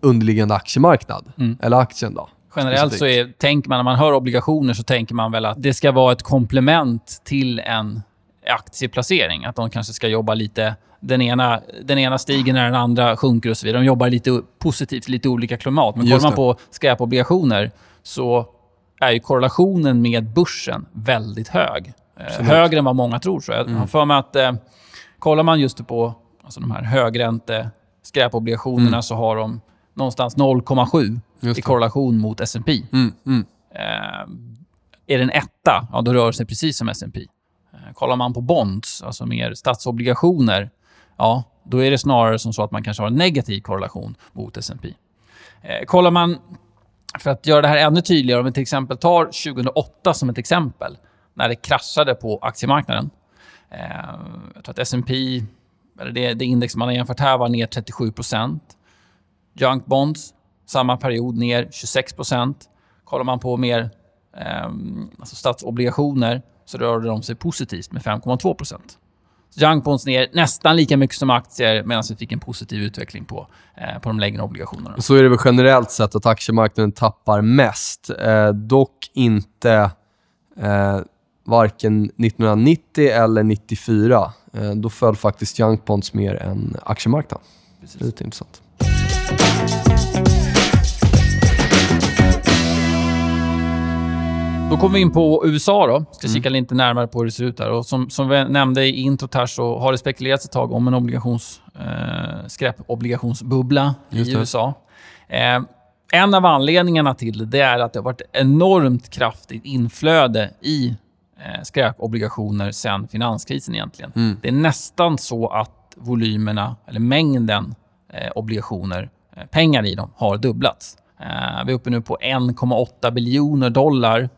Speaker 2: underliggande aktiemarknad.
Speaker 1: Mm.
Speaker 2: Eller aktien då.
Speaker 1: Generellt så är, tänker man, när man hör obligationer så tänker man väl att det ska vara ett komplement till en aktieplacering. Att de kanske ska jobba lite... Den ena, den ena stiger när den andra sjunker och så vidare. De jobbar lite positivt i lite olika klimat. Men kollar man på skräpobligationer så är ju korrelationen med börsen väldigt hög. Eh, högre än vad många tror. Så jag
Speaker 2: Mm.
Speaker 1: för mig att... Eh, kollar man just på alltså de här högränte skräpobligationerna
Speaker 2: Mm.
Speaker 1: så har de någonstans 0,7
Speaker 2: Just
Speaker 1: i korrelation mot S&P.
Speaker 2: Mm, mm.
Speaker 1: Eh, är det en etta, ja, då rör det sig precis som S&P. Eh, kollar man på bonds, alltså mer statsobligationer, ja, då är det snarare som så att man kanske har en negativ korrelation mot S&P. Eh, kollar man, för att göra det här ännu tydligare, om vi till exempel tar 2008 som ett exempel, när det kraschade på aktiemarknaden. Eh, jag tror att S&P, eller det, det index man har jämfört här, var ner 37 Junk bonds, samma period ner 26% Kollar man på mer eh, alltså statsobligationer så rör de sig positivt med 5,2 Junk bonds ner nästan lika mycket som aktier medan vi fick en positiv utveckling på, eh, på de längre obligationerna.
Speaker 2: Så är det väl generellt sett att aktiemarknaden tappar mest. Eh, dock inte eh, varken 1990 eller 94. Eh, då föll faktiskt junk bonds mer än aktiemarknaden. Det är lite intressant.
Speaker 1: Då kommer vi in på USA. då. Ska kika lite närmare på hur det ser ut där. Och som, som vi nämnde i introt här så har det spekulerats ett tag om en obligations, eh, skräpobligationsbubbla i. USA. Eh, en av anledningarna till det, det är att det har varit enormt kraftigt inflöde i eh, skräpobligationer sen finanskrisen egentligen.
Speaker 2: Mm.
Speaker 1: Det är nästan så att volymerna, eller mängden eh, obligationer, eh, pengar i dem, har dubblats. Eh, vi är uppe nu på 1,8 biljoner dollar.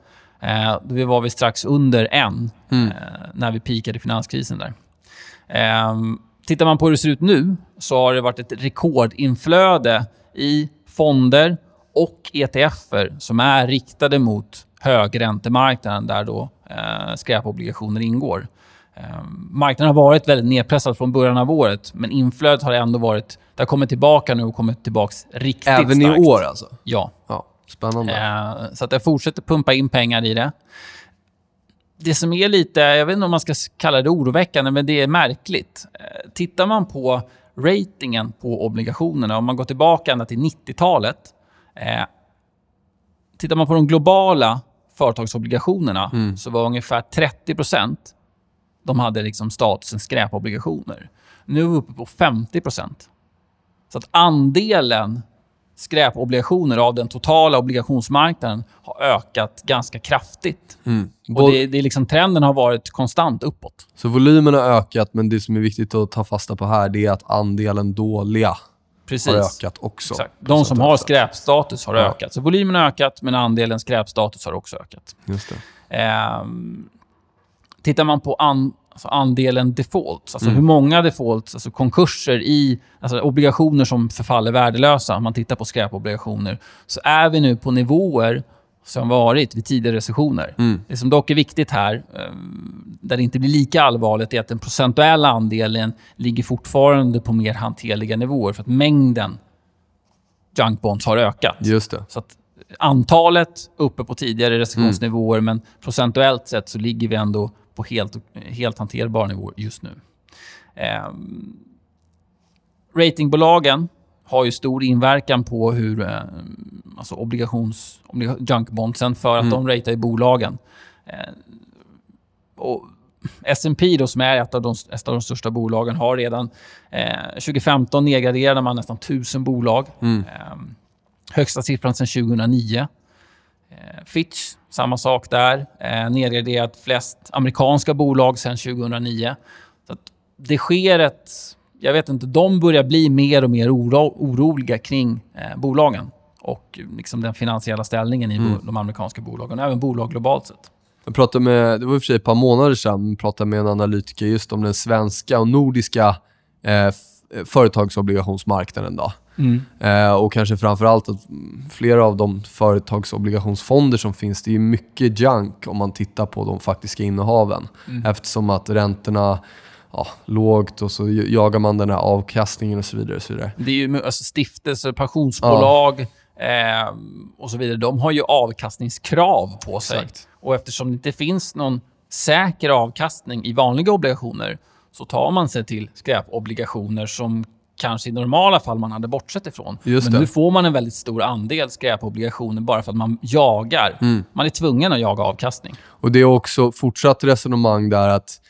Speaker 1: Eh, då var vi strax under en
Speaker 2: Mm.
Speaker 1: eh, när vi peakade finanskrisen. där. Eh, tittar man på hur det ser ut nu så har det varit ett rekordinflöde i fonder och ETFer som är riktade mot högräntemarknaden där då eh, skräpobligationer ingår. Eh, marknaden har varit väldigt nedpressad från början av året men inflödet har ändå varit... Det har kommit tillbaka nu och kommit tillbaka riktigt
Speaker 2: Även
Speaker 1: starkt.
Speaker 2: i år alltså?
Speaker 1: Ja.
Speaker 2: Ja, spännande.
Speaker 1: Eh, så att jag fortsätter pumpa in pengar i det. Det som är lite, jag vet inte om man ska kalla det oroväckande, men det är märkligt. Eh, tittar man på ratingen på obligationerna, om man går tillbaka ända till 90-talet. Eh, tittar man på de globala företagsobligationerna så var ungefär 30% de hade liksom statusen skräpobligationer. Nu är vi uppe på 50% Så att andelen skräpobligationer av den totala obligationsmarknaden har ökat ganska kraftigt.
Speaker 2: Mm.
Speaker 1: Och det, det är liksom, trenden har varit konstant uppåt.
Speaker 2: Så volymen har ökat, men det som är viktigt att ta fasta på här är att andelen dåliga
Speaker 1: Precis.
Speaker 2: har ökat också.
Speaker 1: Exakt. De som har skräpstatus har
Speaker 2: Ja.
Speaker 1: ökat. Så volymen har ökat, men andelen skräpstatus har också ökat.
Speaker 2: Just det.
Speaker 1: Ehm, tittar man på an, alltså andelen defaults, alltså
Speaker 2: Mm.
Speaker 1: hur många defaults, alltså konkurser i alltså obligationer som förfaller värdelösa, om man tittar på skräpobligationer, så är vi nu på nivåer som varit vid tidigare recessioner.
Speaker 2: Mm.
Speaker 1: Det som dock är viktigt här, ehm, där det inte blir lika allvarligt, är att den procentuella andelen ligger fortfarande på mer hanterliga nivåer, för att mängden junk bonds har ökat.
Speaker 2: Just det.
Speaker 1: Så att antalet uppe på tidigare recessionsnivåer, men procentuellt sett så ligger vi ändå på helt, helt hanterbar nivå just nu. Ehm, ratingbolagen har ju stor inverkan på hur eh, alltså obligations, obliga, junkbondsen för att de ratear i bolagen. Eh, och S&P då, som är ett av, de, ett av de största bolagen, har redan... Eh, 2015 nedgraderade man nästan 1000 bolag.
Speaker 2: Mm.
Speaker 1: Eh, högsta siffran sedan 2009. Eh, Fitch, samma sak där. Eh, nedgraderat flest amerikanska bolag sedan 2009. Så att det sker ett... Jag vet inte, de börjar bli mer och mer oro, oroliga kring eh, bolagen och liksom den finansiella ställningen i bo, de amerikanska bolagen, och även bolag globalt sett.
Speaker 2: Jag pratade med, det var i och för sig ett par månader sedan, pratade med en analytiker just om den svenska och nordiska eh, f- företagsobligationsmarknaden. Då. Eh, och kanske framförallt att mm, flera av de företagsobligationsfonder som finns, det är mycket junk om man tittar på de faktiska innehaven. Eftersom att räntorna ja, lågt och så jagar man den här avkastningen och så vidare. Och så vidare.
Speaker 1: Det är ju alltså stiftelser, pensionsbolag eh, och så vidare. De har ju avkastningskrav på sig.
Speaker 2: Exakt.
Speaker 1: Och eftersom det inte finns någon säker avkastning i vanliga obligationer så tar man sig till skräpobligationer som kanske i normala fall man hade bortsett ifrån. Men nu får man en väldigt stor andel skräpobligationer bara för att man jagar.
Speaker 2: Mm.
Speaker 1: Man är tvungen att jaga avkastning.
Speaker 2: Och det är också fortsatt resonemang där att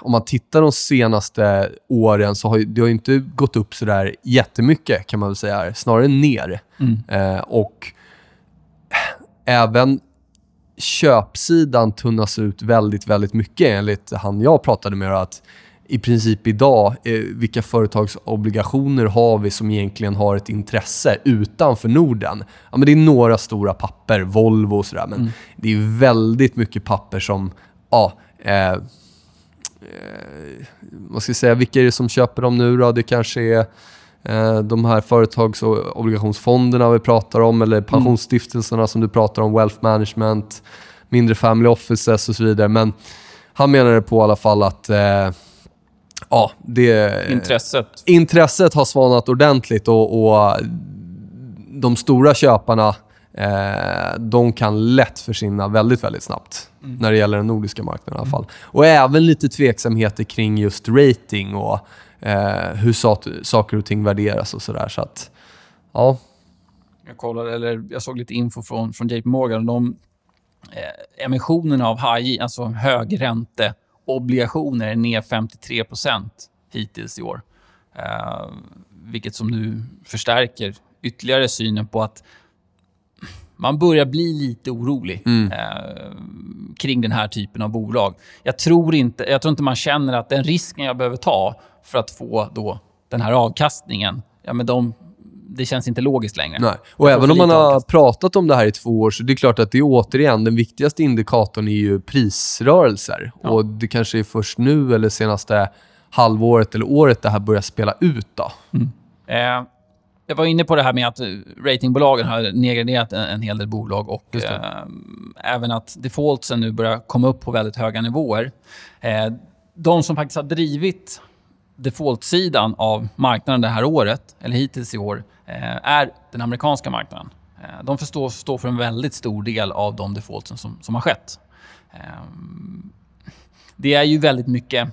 Speaker 2: om man tittar de senaste åren så har det har inte gått upp så där jättemycket kan man väl säga. Snarare ner.
Speaker 1: Mm.
Speaker 2: Eh, och även köpsidan tunnas ut väldigt, väldigt mycket enligt han jag pratade med. Att i princip idag, eh, vilka företagsobligationer har vi som egentligen har ett intresse utanför Norden? Ja, men det är några stora papper, Volvo och sådär, men det är väldigt mycket papper som, ja, eh, eh, vad ska jag säga, vilka är det som köper dem nu då? Det kanske är eh, de här företags och obligationsfonderna vi pratar om, eller pensionsstiftelserna som du pratar om, wealth management, mindre family offices och så vidare. Men han menade på i alla fall att eh, ja, det,
Speaker 1: Intresset.
Speaker 2: intresset har svalnat ordentligt och, och de stora köparna eh, de kan lätt försvinna väldigt, väldigt snabbt när det gäller den nordiska marknaden i alla fall. Och även lite tveksamheter kring just rating och eh, hur sa- saker och ting värderas och sådär. Så att, ja.
Speaker 1: Jag, kollade, eller jag såg lite info från, från JP Morgan. De, eh, emissionerna av high, alltså högränteobligationer är ner 53% hittills i år. Eh, vilket som nu förstärker ytterligare synen på att man börjar bli lite orolig eh, kring den här typen av bolag. Jag tror, inte, jag tror inte man känner att den risken jag behöver ta för att få då den här avkastningen, ja, men de, det känns inte logiskt längre.
Speaker 2: Nej. Och även om man har
Speaker 1: avkastning.
Speaker 2: pratat om det här i två år så det är klart att det är återigen den viktigaste indikatorn är ju prisrörelser.
Speaker 1: Ja.
Speaker 2: Och det kanske är först nu eller senaste halvåret eller året det här börjar spela ut. Då.
Speaker 1: Eh, jag var inne på det här med att eh, ratingbolagen har nedgraderat en, en hel del bolag och eh, även att defaultsen nu börjar komma upp på väldigt höga nivåer. Eh, de som faktiskt har drivit defaultsidan av marknaden det här året, eller hittills i år, eh, är den amerikanska marknaden. Eh, de förstår, står för en väldigt stor del av de defaultsen som, som har skett. Eh, det är ju väldigt mycket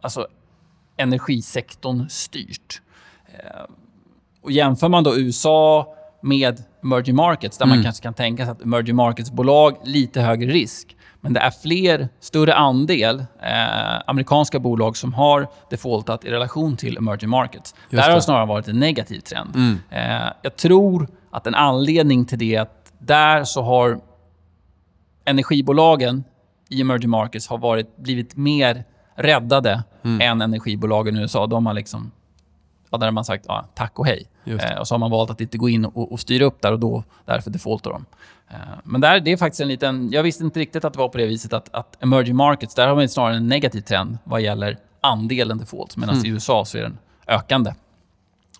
Speaker 1: alltså, energisektorn styrt. Och jämför man då USA med emerging markets, där man kanske kan tänka sig att emerging markets-bolag lite högre risk. Men det är fler, större andel eh, amerikanska bolag som har defaultat i relation till emerging markets. Där har
Speaker 2: det.
Speaker 1: det snarare varit en negativ trend. Eh, jag tror att en anledning till det är att där så har energibolagen i emerging markets har varit, blivit mer räddade än energibolagen i USA. De har liksom, ja, där har man sagt ja, tack och hej.
Speaker 2: Just det.
Speaker 1: Eh, och så har man valt att inte gå in och, och styra upp där och då därför defaultar de. Eh, men där, det är faktiskt en liten... Jag visste inte riktigt att det var på det viset att, att emerging markets, där har man snarare en negativ trend vad gäller andelen defaults. Medan i USA så är den ökande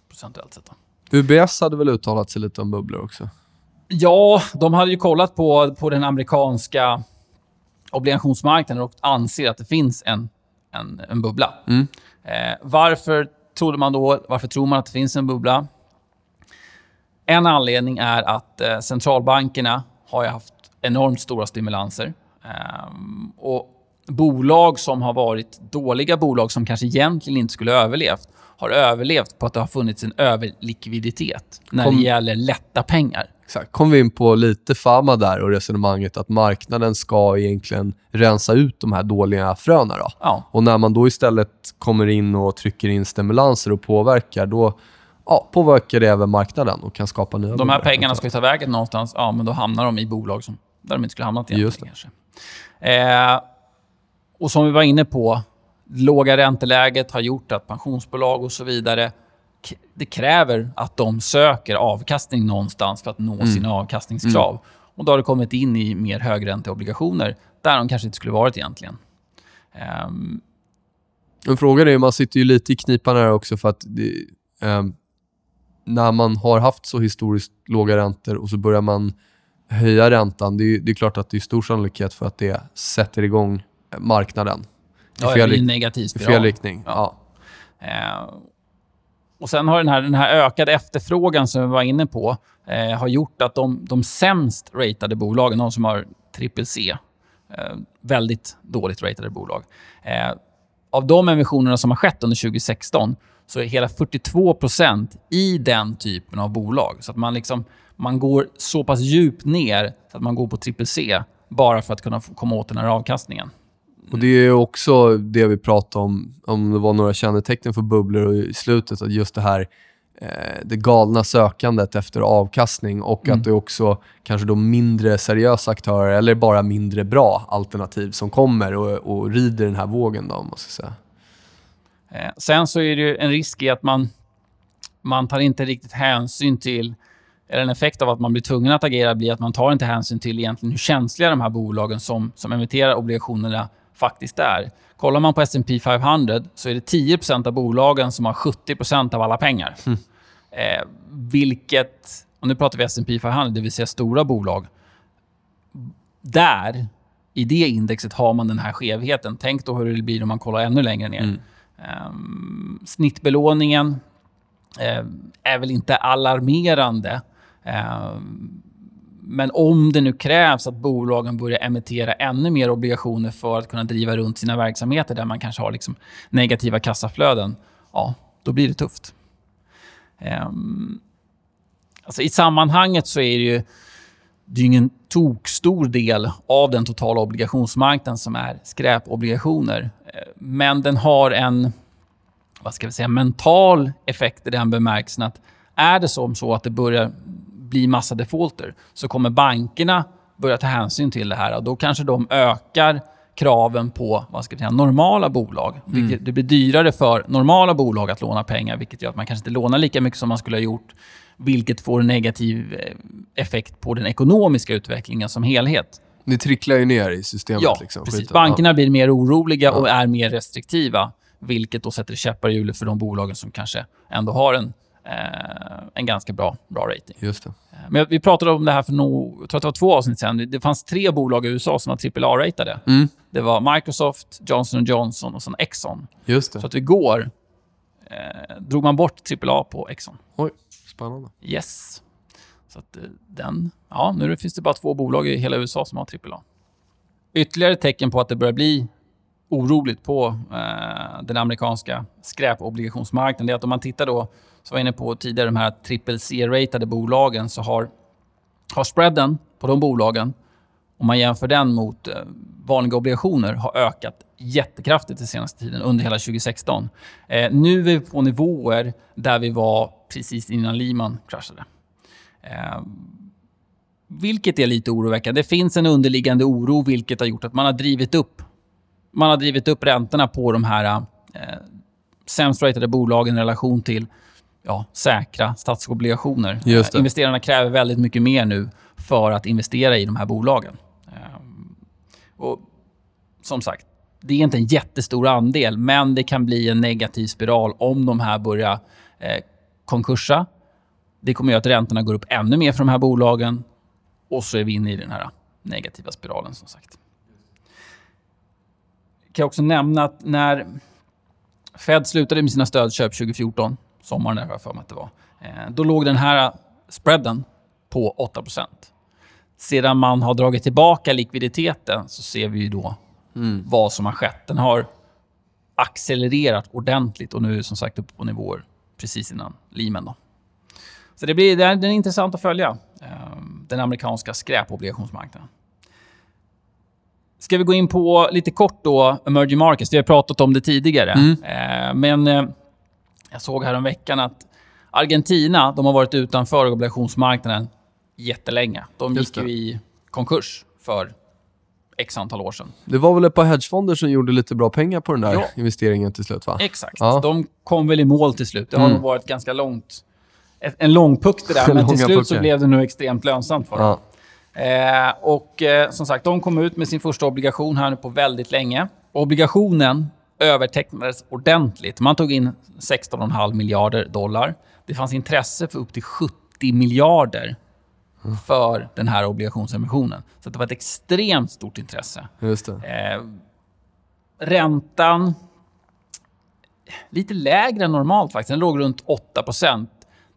Speaker 1: procentuellt sett.
Speaker 2: UBS hade väl uttalat sig lite om bubblor också?
Speaker 1: Ja, de hade ju kollat på, på den amerikanska obligationsmarknaden och anser att det finns en, en, en bubbla. Eh, varför trodde man då, varför tror man att det finns en bubbla? En anledning är att eh, centralbankerna har haft enormt stora stimulanser. Ehm, och bolag som har varit dåliga bolag som kanske egentligen inte skulle ha överlevt har överlevt på att det har funnits en överlikviditet när
Speaker 2: Kom-
Speaker 1: det gäller lätta pengar.
Speaker 2: Exakt. Kom vi in på lite Fama där och resonemanget att marknaden ska egentligen rensa ut de här dåliga fröna. Då.
Speaker 1: Ja.
Speaker 2: Och när man då istället kommer in och trycker in stimulanser och påverkar, då ja, påverkar det även marknaden och kan skapa nya
Speaker 1: De här
Speaker 2: bubbor.
Speaker 1: pengarna ska ju ta vägen någonstans. Ja, men då hamnar de i bolag som, där de inte skulle hamnat egentligen.
Speaker 2: Just det.
Speaker 1: Kanske. Eh, och som vi var inne på, låga ränteläget har gjort att pensionsbolag och så vidare det kräver att de söker avkastning någonstans för att nå
Speaker 2: Mm.
Speaker 1: sina avkastningskrav. Och då har det kommit in i mer högränteobligationer där de kanske inte skulle varit egentligen.
Speaker 2: Men frågan är, man sitter ju lite i knipan här också för att det, ehm, när man har haft så historiskt låga räntor och så börjar man höja räntan, det är, det är klart att det är stor sannolikhet för att det sätter igång marknaden i
Speaker 1: ja, det
Speaker 2: fel, rikt-
Speaker 1: negativ
Speaker 2: i
Speaker 1: spiral.
Speaker 2: fel riktning.
Speaker 1: Ja.
Speaker 2: Ja.
Speaker 1: Eh, och sen har den här, den här ökade efterfrågan som vi var inne på eh, har gjort att de, de sämst ratade bolagen, de som har triple C, eh, väldigt dåligt ratade bolag. Eh, av de emissionerna som har skett under 2016 så är hela 42% i den typen av bolag. Så att man, liksom, man går så pass djupt ner så att man går på triple C bara för att kunna komma åt den här avkastningen.
Speaker 2: Och det är också det vi pratade om, om det var några kännetecken för bubblor i slutet, att just det här eh, det galna sökandet efter avkastning och
Speaker 1: Mm.
Speaker 2: att det är också kanske då mindre seriösa aktörer eller bara mindre bra alternativ som kommer och, och rider den här vågen då, ska säga.
Speaker 1: Eh, sen så är det ju en risk i att man, man tar inte riktigt hänsyn till... Eller en effekt av att man blir tvungen att agera blir att man tar inte hänsyn till egentligen hur känsliga de här bolagen som, som emitterar obligationerna faktiskt är. Kollar man på S&P 500 så är det 10% av bolagen som har 70% av alla pengar. Eh, vilket, och nu pratar vi S&P 500, det vill säga stora bolag. Där, i det indexet, har man den här skevheten. Tänk då hur det blir om man kollar ännu längre ner. Ehm, Ehm, snittbelåningen eh, är väl inte alarmerande. Ehm, men om det nu krävs att bolagen börjar emittera ännu mer obligationer för att kunna driva runt sina verksamheter där man kanske har liksom negativa kassaflöden, ja, då blir det tufft. Ehm, alltså I sammanhanget så är det ju det är ju ingen tokstor del av den totala obligationsmarknaden som är skräpobligationer. Men den har en vad ska vi säga, mental effekt i den bemärkelsen att är det som så att det börjar bli massa defaulter så kommer bankerna börja ta hänsyn till det här och då kanske de ökar kraven på vad ska vi säga, normala bolag. Vilket, det blir dyrare för normala bolag att låna pengar vilket gör att man kanske inte lånar lika mycket som man skulle ha gjort vilket får en negativ eh, effekt på den ekonomiska utvecklingen som helhet.
Speaker 2: Det tricklar ju ner i systemet.
Speaker 1: Ja,
Speaker 2: liksom,
Speaker 1: precis.
Speaker 2: skiten.
Speaker 1: Bankerna blir mer oroliga och är mer restriktiva. Vilket då sätter käppar i hjulet för de bolagen som kanske ändå har en, eh, en ganska bra, bra rating.
Speaker 2: Ja, just det.
Speaker 1: Eh, Men vi pratade om det här för no, jag tror att det var två avsnitt sen. Det fanns tre bolag i USA som var AAA-ratade.
Speaker 2: Mm.
Speaker 1: Det var Microsoft, Johnson Johnson och sen Exxon.
Speaker 2: Just det.
Speaker 1: Så att igår eh, drog man bort AAA på Exxon.
Speaker 2: Oj, spännande.
Speaker 1: Yes. Så att eh, den... Ja, nu finns det bara två bolag i hela USA som har AAA. Ytterligare tecken på att det börjar bli oroligt på eh, den amerikanska skräpobligationsmarknaden det är att om man tittar då, som jag var inne på tidigare, de här triple C-ratade bolagen så har, har spreaden på de bolagen, om man jämför den mot eh, vanliga obligationer, har ökat jättekraftigt den senaste tiden, under hela 2016. Eh, nu är vi på nivåer där vi var precis innan Lehman kraschade. Eh, vilket är lite oroväckande. Det finns en underliggande oro vilket har gjort att man har drivit upp, man har drivit upp räntorna på de här eh, sämst ratade bolagen i relation till ja, säkra statsobligationer. Eh, investerarna kräver väldigt mycket mer nu för att investera i de här bolagen. Eh, och som sagt, det är inte en jättestor andel, men det kan bli en negativ spiral om de här börjar eh, konkursa. Det kommer göra att räntorna går upp ännu mer för de här bolagen och så är vi inne i den här negativa spiralen som sagt. Jag kan också nämna att när Fed slutade med sina stödköp 2014, sommaren där jag för mig att det var, eh, då låg den här spreaden på 8% Sedan man har dragit tillbaka likviditeten så ser vi ju då vad som har skett. Den har accelererat ordentligt och nu är som sagt uppe på nivåer precis innan Lehman. Då. Så det blir det är, det är intressant att följa eh, den amerikanska skräpobligationsmarknaden. Ska vi gå in på lite kort då emerging markets? Vi har pratat om det tidigare. Eh, men eh, jag såg här om veckan att Argentina de har varit utanför obligationsmarknaden jättelänge. De gick ju i konkurs för x antal år sedan.
Speaker 2: Det var väl ett par hedgefonder som gjorde lite bra pengar på den där
Speaker 1: Ja.
Speaker 2: investeringen till slut, va?
Speaker 1: Exakt.
Speaker 2: Ja.
Speaker 1: De kom väl i mål till slut. Det har
Speaker 2: Mm.
Speaker 1: nog varit ganska långt. Ett- En lång puck det där, men till slut så blev det nu extremt lönsamt för dem.
Speaker 2: Ja.
Speaker 1: Eh, och eh, som sagt, de kom ut med sin första obligation här nu på väldigt länge. Obligationen övertecknades ordentligt. Man tog in 16,5 miljarder dollar. Det fanns intresse för upp till 70 miljarder för den här obligationsemissionen. Så det var ett extremt stort intresse.
Speaker 2: Just det.
Speaker 1: Eh, räntan, lite lägre än normalt faktiskt. Den låg runt 8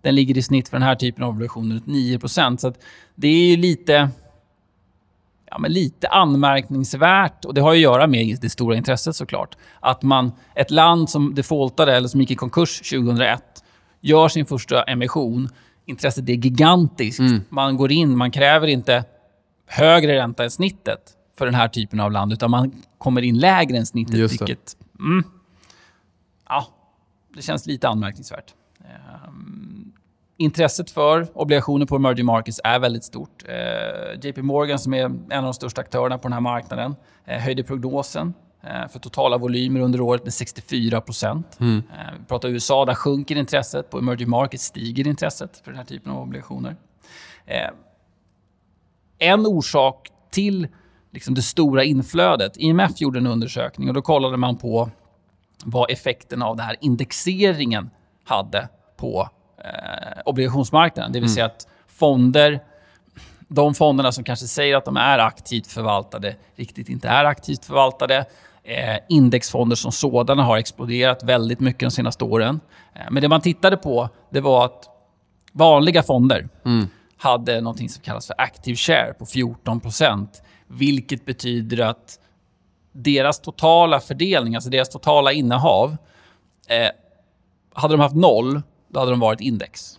Speaker 1: Den ligger i snitt för den här typen av obligationer runt 9% Så det är ju lite, ja, men lite anmärkningsvärt. Och det har ju att göra med det stora intresset såklart. Att man, ett land som defaultade eller som gick i konkurs 2001 gör sin första emission. Intresset är gigantiskt. Man går in, man kräver inte högre ränta än snittet. för den här typen av land, utan man kommer in lägre än snittet,
Speaker 2: Just det.
Speaker 1: vilket... Mm, ja, det känns lite anmärkningsvärt. Ehm, intresset för obligationer på emerging markets är väldigt stort. Eh, JP Morgan, som är en av de största aktörerna på den här marknaden, eh, höjde prognosen eh, för totala volymer under året med 64 procent.
Speaker 2: Mm.
Speaker 1: Eh, vi pratar USA, där sjunker intresset. På emerging markets stiger intresset för den här typen av obligationer. En orsak till liksom det stora inflödet. IMF gjorde en undersökning och då kollade man på vad effekten av den här indexeringen hade på eh, obligationsmarknaden. Det vill säga att fonder, de fonderna som kanske säger att de är aktivt förvaltade, riktigt inte är aktivt förvaltade. Eh, indexfonder som sådana har exploderat väldigt mycket de senaste åren. Eh, men det man tittade på, det var att vanliga fonder hade något som kallas för active share på 14% vilket betyder att deras totala fördelning, alltså deras totala innehav, eh, hade de haft noll, då hade de varit index.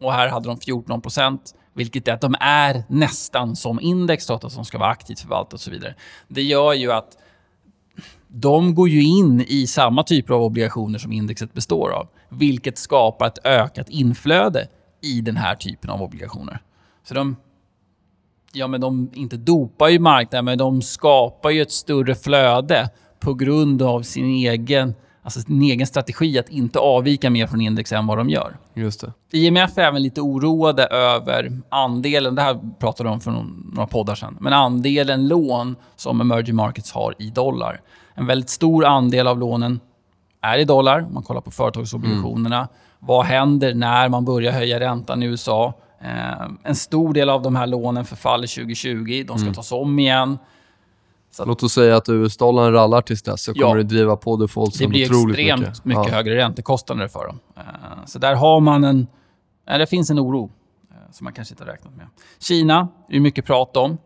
Speaker 1: Och här hade de 14% vilket är att de är nästan som index, att de ska vara aktivt förvaltat och så vidare. Det gör ju att de går ju in i samma typer av obligationer som indexet består av, vilket skapar ett ökat inflöde i den här typen av obligationer. Så de, ja, men de inte dopar ju marknaden, men de skapar ju ett större flöde på grund av sin egen, alltså sin egen strategi att inte avvika mer från index än vad de gör.
Speaker 2: Just det.
Speaker 1: IMF är även lite oroade över andelen, det här pratade de om för några poddar sedan, men andelen lån som emerging markets har i dollar. En väldigt stor andel av lånen är i dollar, man kollar på företagsobligationerna. Vad händer när man börjar höja räntan i USA? Eh, en stor del av de här lånen förfaller 2020, de ska tas om igen.
Speaker 2: Låt oss säga att US-dollarn rallar tills dess så
Speaker 1: Ja.
Speaker 2: kommer det driva på defaultsen
Speaker 1: Det blir
Speaker 2: otroligt
Speaker 1: extremt
Speaker 2: mycket.
Speaker 1: mycket,
Speaker 2: Ja.
Speaker 1: högre räntekostnader för dem. Eh, Så där har man en... ja, Det finns en oro eh, som man kanske inte har räknat med. Kina, det är mycket prat om.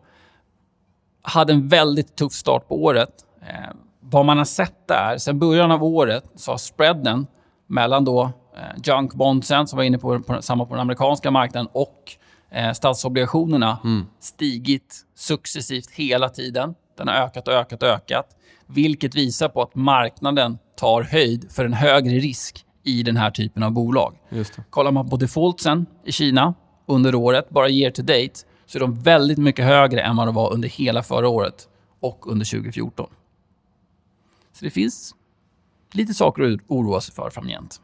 Speaker 1: Hade en väldigt tuff start på året. Eh, Vad man har sett där, sen början av året så har spreaden mellan då eh, junk bondsen, som var inne på, på samma på den amerikanska marknaden, och eh, statsobligationerna stigit successivt hela tiden. Den har ökat och ökat och ökat. Vilket visar på att marknaden tar höjd för en högre risk i den här typen av bolag.
Speaker 2: Just det.
Speaker 1: Kollar man på defaultsen i Kina under året, bara year to date, så är de väldigt mycket högre än vad de var under hela förra året och under 2014. Så det finns lite saker att oroa sig för framgent.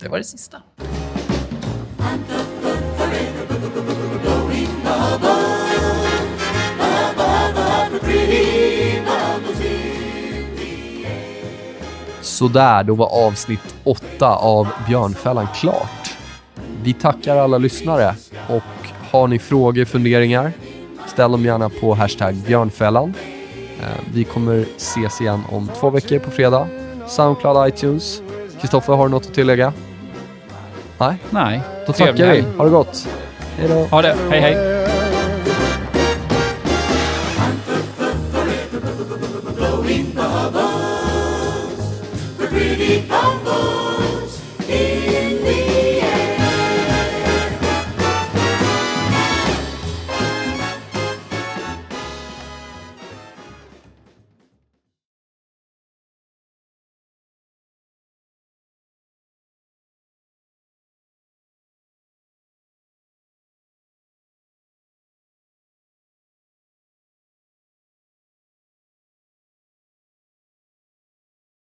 Speaker 1: Det var det sista.
Speaker 2: Sådär, då var avsnitt åtta av Björnfällan klart. Vi tackar alla lyssnare och har ni frågor, funderingar, ställ dem gärna på hashtag björnfällan. Eh, Vi kommer ses igen om två veckor på fredag. Soundcloud, iTunes. Kristoffer, har du något att tillägga? Nej,
Speaker 1: Nej,
Speaker 2: då tackar vi. Ha det gott. Hej då.
Speaker 1: Ha det. Hej, hej.